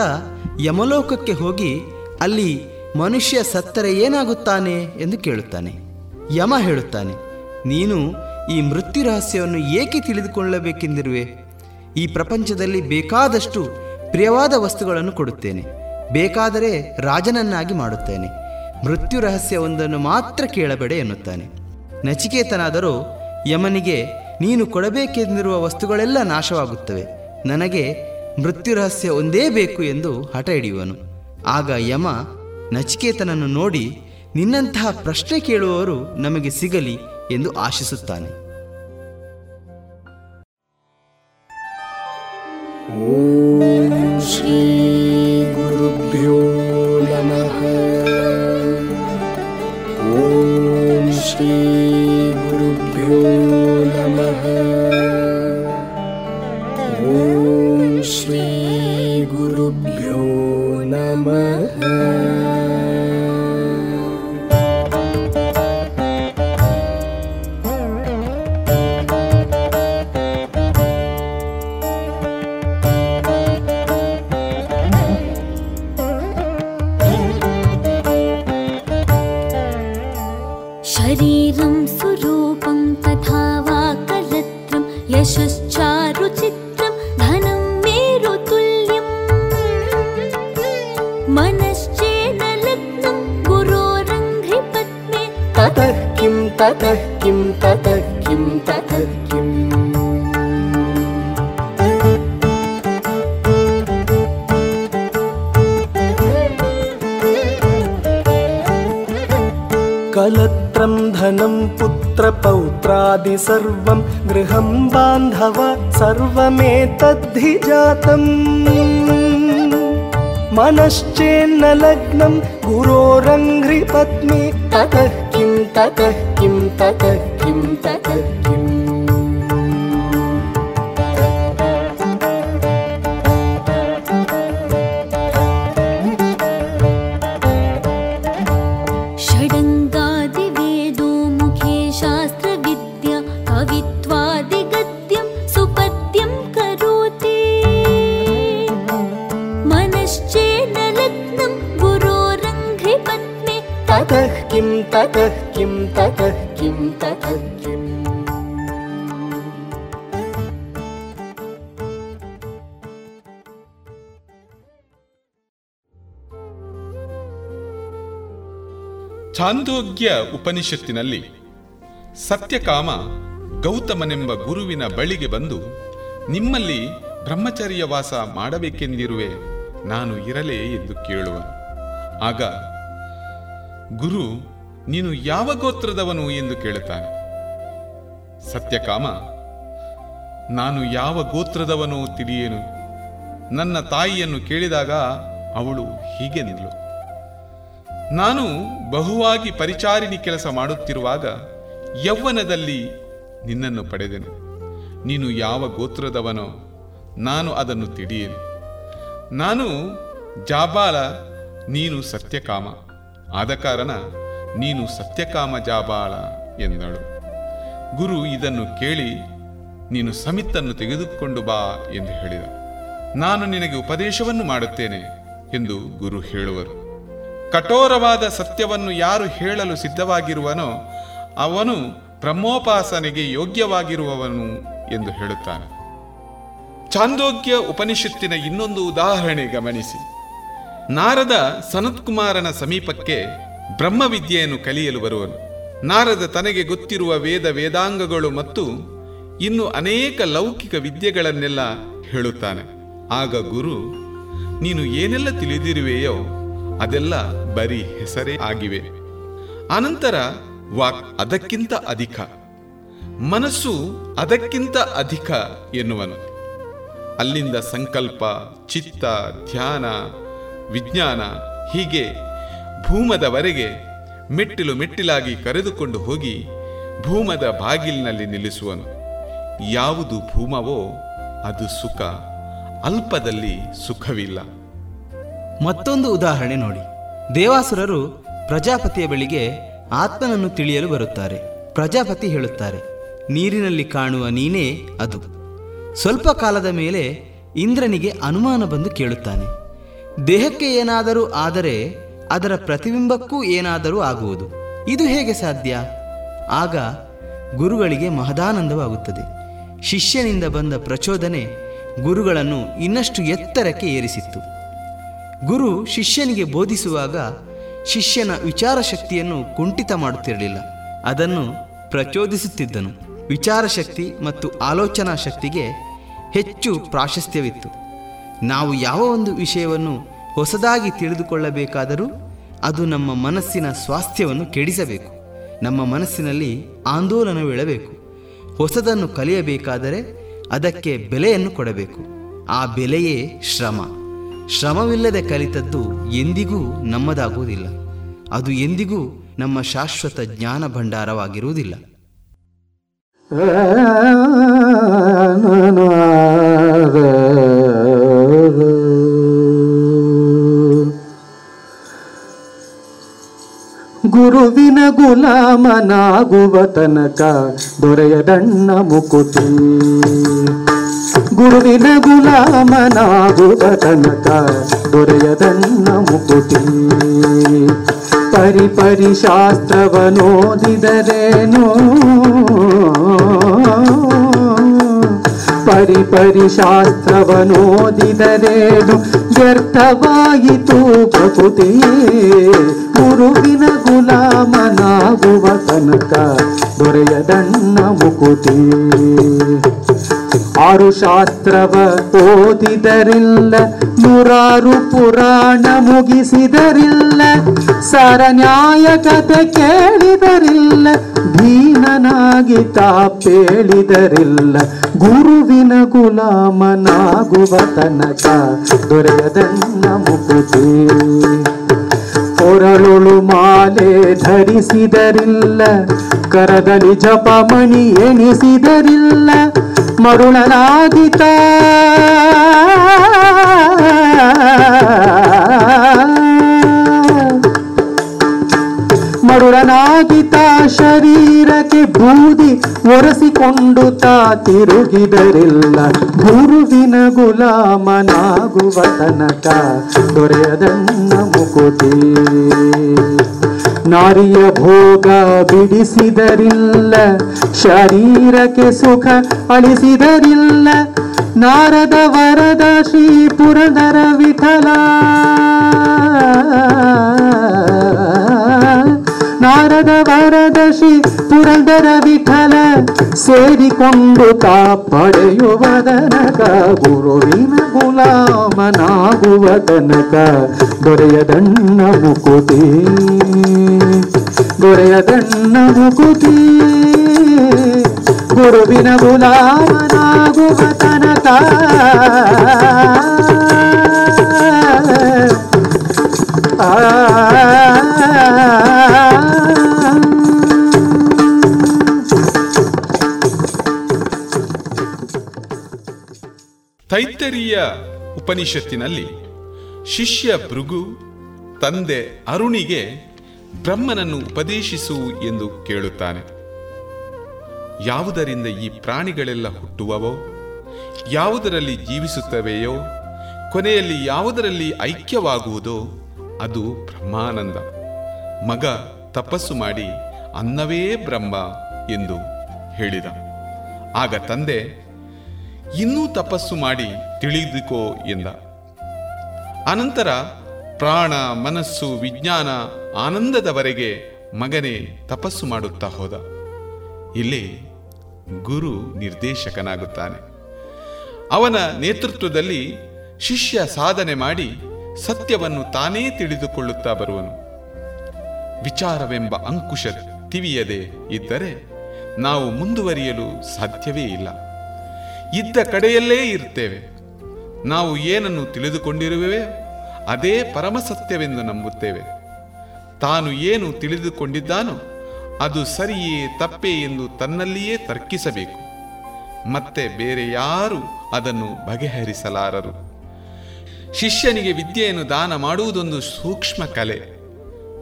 ಯಮಲೋಕಕ್ಕೆ ಹೋಗಿ ಅಲ್ಲಿ ಮನುಷ್ಯ ಸತ್ತರೆ ಏನಾಗುತ್ತಾನೆ ಎಂದು ಕೇಳುತ್ತಾನೆ. ಯಮ ಹೇಳುತ್ತಾನೆ, ನೀನು ಈ ಮೃತ್ಯು ರಹಸ್ಯವನ್ನು ಏಕೆ ತಿಳಿದುಕೊಳ್ಳಬೇಕೆಂದಿರುವೆ? ಈ ಪ್ರಪಂಚದಲ್ಲಿ ಬೇಕಾದಷ್ಟು ಪ್ರಿಯವಾದ ವಸ್ತುಗಳನ್ನು ಕೊಡುತ್ತೇನೆ. ಬೇಕಾದರೆ ರಾಜನನ್ನಾಗಿ ಮಾಡುತ್ತೇನೆ. ಮೃತ್ಯು ರಹಸ್ಯವೊಂದನ್ನು ಮಾತ್ರ ಕೇಳಬೇಡ ಎನ್ನುತ್ತಾನೆ. ನಚಿಕೇತನಾದರೂ ಯಮನಿಗೆ ನೀನು ಕೊಡಬೇಕೆಂದಿರುವ ವಸ್ತುಗಳೆಲ್ಲ ನಾಶವಾಗುತ್ತವೆ. ನನಗೆ ಮೃತ್ಯು ರಹಸ್ಯ ಒಂದೇ ಬೇಕು ಎಂದು ಹಠ ಹಿಡಿಯುವನು. ಆಗ ಯಮ ನಚಿಕೇತನನ್ನು ನೋಡಿ, ನಿನ್ನಂತಹ ಪ್ರಶ್ನೆ ಕೇಳುವವರು ನಮಗೆ ಸಿಗಲಿ ಎಂದು ಆಶಿಸುತ್ತಾನೆ. ಓ ಶ್ರೀ ततः किम्? कलत्रं धनं पुत्रपौत्रादि सर्वं गृहं बान्धव सर्वमेतद्धि जातम् मनश्चेन्न लग्नं गुरोरङ्घ्रिपत्नी ततः किं ततः kim ta ta kim ta ta kim ततः किं ततः किम् ಛಾಂದೋಗ್ಯ ಉಪನಿಷತ್ತಿನಲ್ಲಿ ಸತ್ಯಕಾಮ ಗೌತಮನೆಂಬ ಗುರುವಿನ ಬಳಿಗೆ ಬಂದು ನಿಮ್ಮಲ್ಲಿ ಬ್ರಹ್ಮಚರ್ಯ ವಾಸ ಮಾಡಬೇಕೆಂದಿರುವೆ ನಾನು ಇರಲೇ ಎಂದು ಕೇಳುವನು ಆಗ ಗುರು ನೀನು ಯಾವ ಗೋತ್ರದವನು ಎಂದು ಕೇಳುತ್ತಾನೆ. ಸತ್ಯಕಾಮ, ನಾನು ಯಾವ ಗೋತ್ರದವನು ತಿಳಿಯೇನು? ನನ್ನ ತಾಯಿಯನ್ನು ಕೇಳಿದಾಗ ಅವಳು ಹೀಗೆ ಹೀಗೆಂದಳು ನಾನು ಬಹುವಾಗಿ ಪರಿಚಾರಿಣಿ ಕೆಲಸ ಮಾಡುತ್ತಿರುವಾಗ ಯೌವನದಲ್ಲಿ ನಿನ್ನನ್ನು ಪಡೆದೆನು. ನೀನು ಯಾವ ಗೋತ್ರದವನೋ, ನಾನು ಅದನ್ನು ತಿಳಿಯೇನು. ನಾನು ಜಾಬಾಲ, ನೀನು ಸತ್ಯಕಾಮ. ಆದ ಕಾರಣ ನೀನು ಸತ್ಯಕಾಮ ಜಾಬಾಳ ಎಂದಳು. ಗುರು ಇದನ್ನು ಕೇಳಿ, ನೀನು ಸಮಿತ್ತನ್ನು ತೆಗೆದುಕೊಂಡು ಬಾ ಎಂದು ಹೇಳಿದ. ನಾನು ನಿನಗೆ ಉಪದೇಶವನ್ನು ಮಾಡುತ್ತೇನೆ ಎಂದು ಗುರು ಹೇಳುವರು. ಕಠೋರವಾದ ಸತ್ಯವನ್ನು ಯಾರು ಹೇಳಲು ಸಿದ್ಧವಾಗಿರುವನೋ, ಅವನು ಬ್ರಹ್ಮೋಪಾಸನೆಗೆ ಯೋಗ್ಯವಾಗಿರುವವನು ಎಂದು ಹೇಳುತ್ತಾನೆ. ಚಾಂದೋಗ್ಯ ಉಪನಿಷತ್ತಿನ ಇನ್ನೊಂದು ಉದಾಹರಣೆ ಗಮನಿಸಿ. ನಾರದ ಸನತ್ಕುಮಾರನ ಸಮೀಪಕ್ಕೆ ಬ್ರಹ್ಮವಿದ್ಯೆಯನ್ನು ಕಲಿಯಲು ಬರುವನು. ನಾರದ ತನಗೆ ಗೊತ್ತಿರುವ ವೇದ ವೇದಾಂಗಗಳು ಮತ್ತು ಇನ್ನು ಅನೇಕ ಲೌಕಿಕ ವಿದ್ಯೆಗಳನ್ನೆಲ್ಲ ಹೇಳುತ್ತಾನೆ. ಆಗ ಗುರು, ನೀನು ಏನೆಲ್ಲ ತಿಳಿದಿರುವೆಯೋ ಅದೆಲ್ಲ ಬರೀ ಹೆಸರೇ ಆಗಿವೆ. ಅನಂತರ ವಾಕ್ ಅದಕ್ಕಿಂತ ಅಧಿಕ, ಮನಸ್ಸು ಅದಕ್ಕಿಂತ ಅಧಿಕ ಎನ್ನುವನು. ಅಲ್ಲಿಂದ ಸಂಕಲ್ಪ, ಚಿತ್ತ, ಧ್ಯಾನ, ವಿಜ್ಞಾನ ಹೀಗೆ ಭೂಮದವರೆಗೆ ಮೆಟ್ಟಿಲು ಮೆಟ್ಟಿಲಾಗಿ ಕರೆದುಕೊಂಡು ಹೋಗಿ ಭೂಮದ ಬಾಗಿಲಿನಲ್ಲಿ ನಿಲ್ಲಿಸುವನು. ಯಾವುದು ಭೂಮವೋ ಅದು ಸುಖ, ಅಲ್ಪದಲ್ಲಿ ಸುಖವಿಲ್ಲ. ಮತ್ತೊಂದು ಉದಾಹರಣೆ ನೋಡಿ. ದೇವಾಸುರರು ಪ್ರಜಾಪತಿಯ ಬಳಿಗೆ ಆತ್ಮನನ್ನು ತಿಳಿಯಲು ಬರುತ್ತಾರೆ. ಪ್ರಜಾಪತಿ ಹೇಳುತ್ತಾರೆ, ನೀರಿನಲ್ಲಿ ಕಾಣುವ ನೀನೇ ಅದು. ಸ್ವಲ್ಪ ಕಾಲದ ಮೇಲೆ ಇಂದ್ರನಿಗೆ ಅನುಮಾನ ಬಂದು ಕೇಳುತ್ತಾನೆ. ದೇಹಕ್ಕೆ ಏನಾದರೂ ಆದರೆ ಅದರ ಪ್ರತಿಬಿಂಬಕ್ಕೂ ಏನಾದರೂ ಆಗುವುದು. ಇದು ಹೇಗೆ ಸಾಧ್ಯ? ಆಗ ಗುರುಗಳಿಗೆ ಮಹದಾನಂದವಾಗುತ್ತದೆ. ಶಿಷ್ಯನಿಂದ ಬಂದ ಪ್ರಚೋದನೆ ಗುರುಗಳನ್ನು ಇನ್ನಷ್ಟು ಎತ್ತರಕ್ಕೆ ಏರಿಸಿತ್ತು. ಗುರು ಶಿಷ್ಯನಿಗೆ ಬೋಧಿಸುವಾಗ ಶಿಷ್ಯನ ವಿಚಾರ ಶಕ್ತಿಯನ್ನು ಕುಂಠಿತ ಮಾಡುತ್ತಿರಲಿಲ್ಲ. ಅದನ್ನು ಪ್ರಚೋದಿಸುತ್ತಿದ್ದನು. ವಿಚಾರ ಶಕ್ತಿ ಮತ್ತು ಆಲೋಚನಾ ಶಕ್ತಿಗೆ ಹೆಚ್ಚು ಪ್ರಾಶಸ್ತ್ಯವಿತ್ತು. ನಾವು ಯಾವ ಒಂದು ವಿಷಯವನ್ನು ಹೊಸದಾಗಿ ತಿಳಿದುಕೊಳ್ಳಬೇಕಾದರೂ ಅದು ನಮ್ಮ ಮನಸ್ಸಿನ ಸ್ವಾಸ್ಥ್ಯವನ್ನು ಕೆಡಿಸಬೇಕು ನಮ್ಮ ಮನಸ್ಸಿನಲ್ಲಿ ಆಂದೋಲನವಿಳಬೇಕು ಹೊಸದನ್ನು ಕಲಿಯಬೇಕಾದರೆ ಅದಕ್ಕೆ ಬೆಲೆಯನ್ನು ಕೊಡಬೇಕು ಆ ಬೆಲೆಯೇ ಶ್ರಮ ಶ್ರಮವಿಲ್ಲದೆ ಕಲಿತದ್ದು ಎಂದಿಗೂ ನಮ್ಮದಾಗುವುದಿಲ್ಲ ಅದು ಎಂದಿಗೂ ನಮ್ಮ ಶಾಶ್ವತ ಜ್ಞಾನ ಭಂಡಾರವಾಗಿರುವುದಿಲ್ಲ ಗುರುವಿನ ಗುಲಾಮನಾಗುವ ತನಕ ದೊರೆಯದಣ್ಣ ಮುಕುತಿ. ಗುರುವಿನ ಗುಲಾಮನಾಗುವ ತನಕ ದೊರೆಯದಣ್ಣ ಮುಕುತಿ. ಪರಿ ಪರಿ ಶಾಸ್ತ್ರವನೋದಿದರೇನೋ ಪರಿ ಪರಿ ಶಾಸ್ತ್ರವನೋದಿದರೇನು ವ್ಯರ್ಥವಾಯಿತು ಪ್ರಕೃತಿ. ಗುರುವಿನ ಗುಲಾಮನಾಗುವ ತನಕ ದೊರೆಯದಣ್ಣ ಮುಕುತಿ ಆರು ಶಾಸ್ತ್ರವ ಓದಿದರಿಲ್ಲ ನೂರಾರು ಪುರಾಣ ಮುಗಿಸಿದರಿಲ್ಲ ಸರ ನ್ಯಾಯ ಕತೆ ಕೇಳಿದರಿಲ್ಲ ಭೀನನಾಗಿ ತಾಪೇಳಿದರಿಲ್ಲ ಗುರುವಿನ ಗುಲಾಮನಾಗುವ ತನಕ ದೊರೆಯದನ್ನ ಮುಕುತಿ ಕೊರಳುಳು ಮಾಲೆ ಧರಿಸಿದರಿಲ್ಲ ಕರದಲ್ಲಿ ಜಪಮಣಿ ಎಣಿಸಿದರಿಲ್ಲ ಮರುಳನಾದಿತ ಮರುಳನಾಗಿತ ಶರೀರಕ್ಕೆ ಬೂದಿ ಒರೆಸಿಕೊಂಡು ತಾ ತಿರುಗಿದರಿಲ್ಲ ಗುರುವಿನ ಗುಲಾಮನಾಗುವ ತನಕ ದೊರೆಯದನ್ನ ಮುಕುತಿ. ನಾರಿಯ ಭೋಗ ಬಿಡಿಸಿದರಿಲ್ಲ, ಶರೀರಕ್ಕೆ ಸುಖ ಅಳಿಸಿದರಿಲ್ಲ. ನಾರದ ವರದ ಶ್ರೀ ಪುರದರ ವಿಠಲ. ನಾರದ ವರದ ಶ್ರೀ ಪುರಂದರ ಸೇರಿಕೊಂಡು ತಾ ಪಡೆಯುವ ತನಕ ಗುರುವಿನ ಗುಲಾಮನಾಗುವ ತನಕ. ದೊರೆಯದಣ್ಣ ಮುಕುತಿ ದೊರೆಯದಣ್ಣ ಮುಕುತಿ. ಗುರುವಿನ ಗುಲಾಮನಾಗುವ ತನಕ. ತೈತರಿಯ ಉಪನಿಷತ್ತಿನಲ್ಲಿ ಶಿಷ್ಯ ಭೃಗು ತಂದೆ ಅರುಣಿಗೆ ಬ್ರಹ್ಮನನ್ನು ಉಪದೇಶಿಸು ಎಂದು ಕೇಳುತ್ತಾನೆ. ಯಾವುದರಿಂದ ಈ ಪ್ರಾಣಿಗಳೆಲ್ಲ ಹುಟ್ಟುವವೋ, ಯಾವುದರಲ್ಲಿ ಜೀವಿಸುತ್ತವೆಯೋ, ಕೊನೆಯಲ್ಲಿ ಯಾವುದರಲ್ಲಿ ಐಕ್ಯವಾಗುವುದೋ ಅದು ಬ್ರಹ್ಮಾನಂದ. ಮಗ ತಪಸ್ಸು ಮಾಡಿ ಅನ್ನವೇ ಬ್ರಹ್ಮ ಎಂದು ಹೇಳಿದ. ಆಗ ತಂದೆ ಇನ್ನೂ ತಪಸ್ಸು ಮಾಡಿ ತಿಳಿದುಕೋ ಎಂದ. ಅನಂತರ ಪ್ರಾಣ, ಮನಸ್ಸು, ವಿಜ್ಞಾನ ಆನಂದದವರೆಗೆ ಮಗನೇ ತಪಸ್ಸು ಮಾಡುತ್ತಾ ಹೋದ. ಇಲ್ಲಿ ಗುರು ನಿರ್ದೇಶಕನಾಗುತ್ತಾನೆ. ಅವನ ನೇತೃತ್ವದಲ್ಲಿ ಶಿಷ್ಯ ಸಾಧನೆ ಮಾಡಿ ಸತ್ಯವನ್ನು ತಾನೇ ತಿಳಿದುಕೊಳ್ಳುತ್ತಾ ಬರುವನು. ವಿಚಾರವೆಂಬ ಅಂಕುಶ ತಿವಿಯದೆ ಇದ್ದರೆ ನಾವು ಮುಂದುವರಿಯಲು ಸಾಧ್ಯವೇ ಇಲ್ಲ. ಇದ್ದ ಕಡೆಯಲ್ಲೇ ಇರ್ತೇವೆ ನಾವು ಏನನ್ನು ತಿಳಿದುಕೊಂಡಿರುವೆ ಅದೇ ಪರಮಸತ್ಯವೆಂದು ನಂಬುತ್ತೇವೆ. ತಾನು ಏನು ತಿಳಿದುಕೊಂಡಿದ್ದಾನೋ, ಅದು ಸರಿಯೇ ತಪ್ಪೇ ಎಂದು ತನ್ನಲ್ಲಿಯೇ ತರ್ಕಿಸಬೇಕು. ಮತ್ತೆ ಬೇರೆ ಯಾರು ಅದನ್ನು ಬಗೆಹರಿಸಲಾರರು. ಶಿಷ್ಯನಿಗೆ ವಿದ್ಯೆಯನ್ನು ದಾನ ಮಾಡುವುದೊಂದು ಸೂಕ್ಷ್ಮ ಕಲೆ.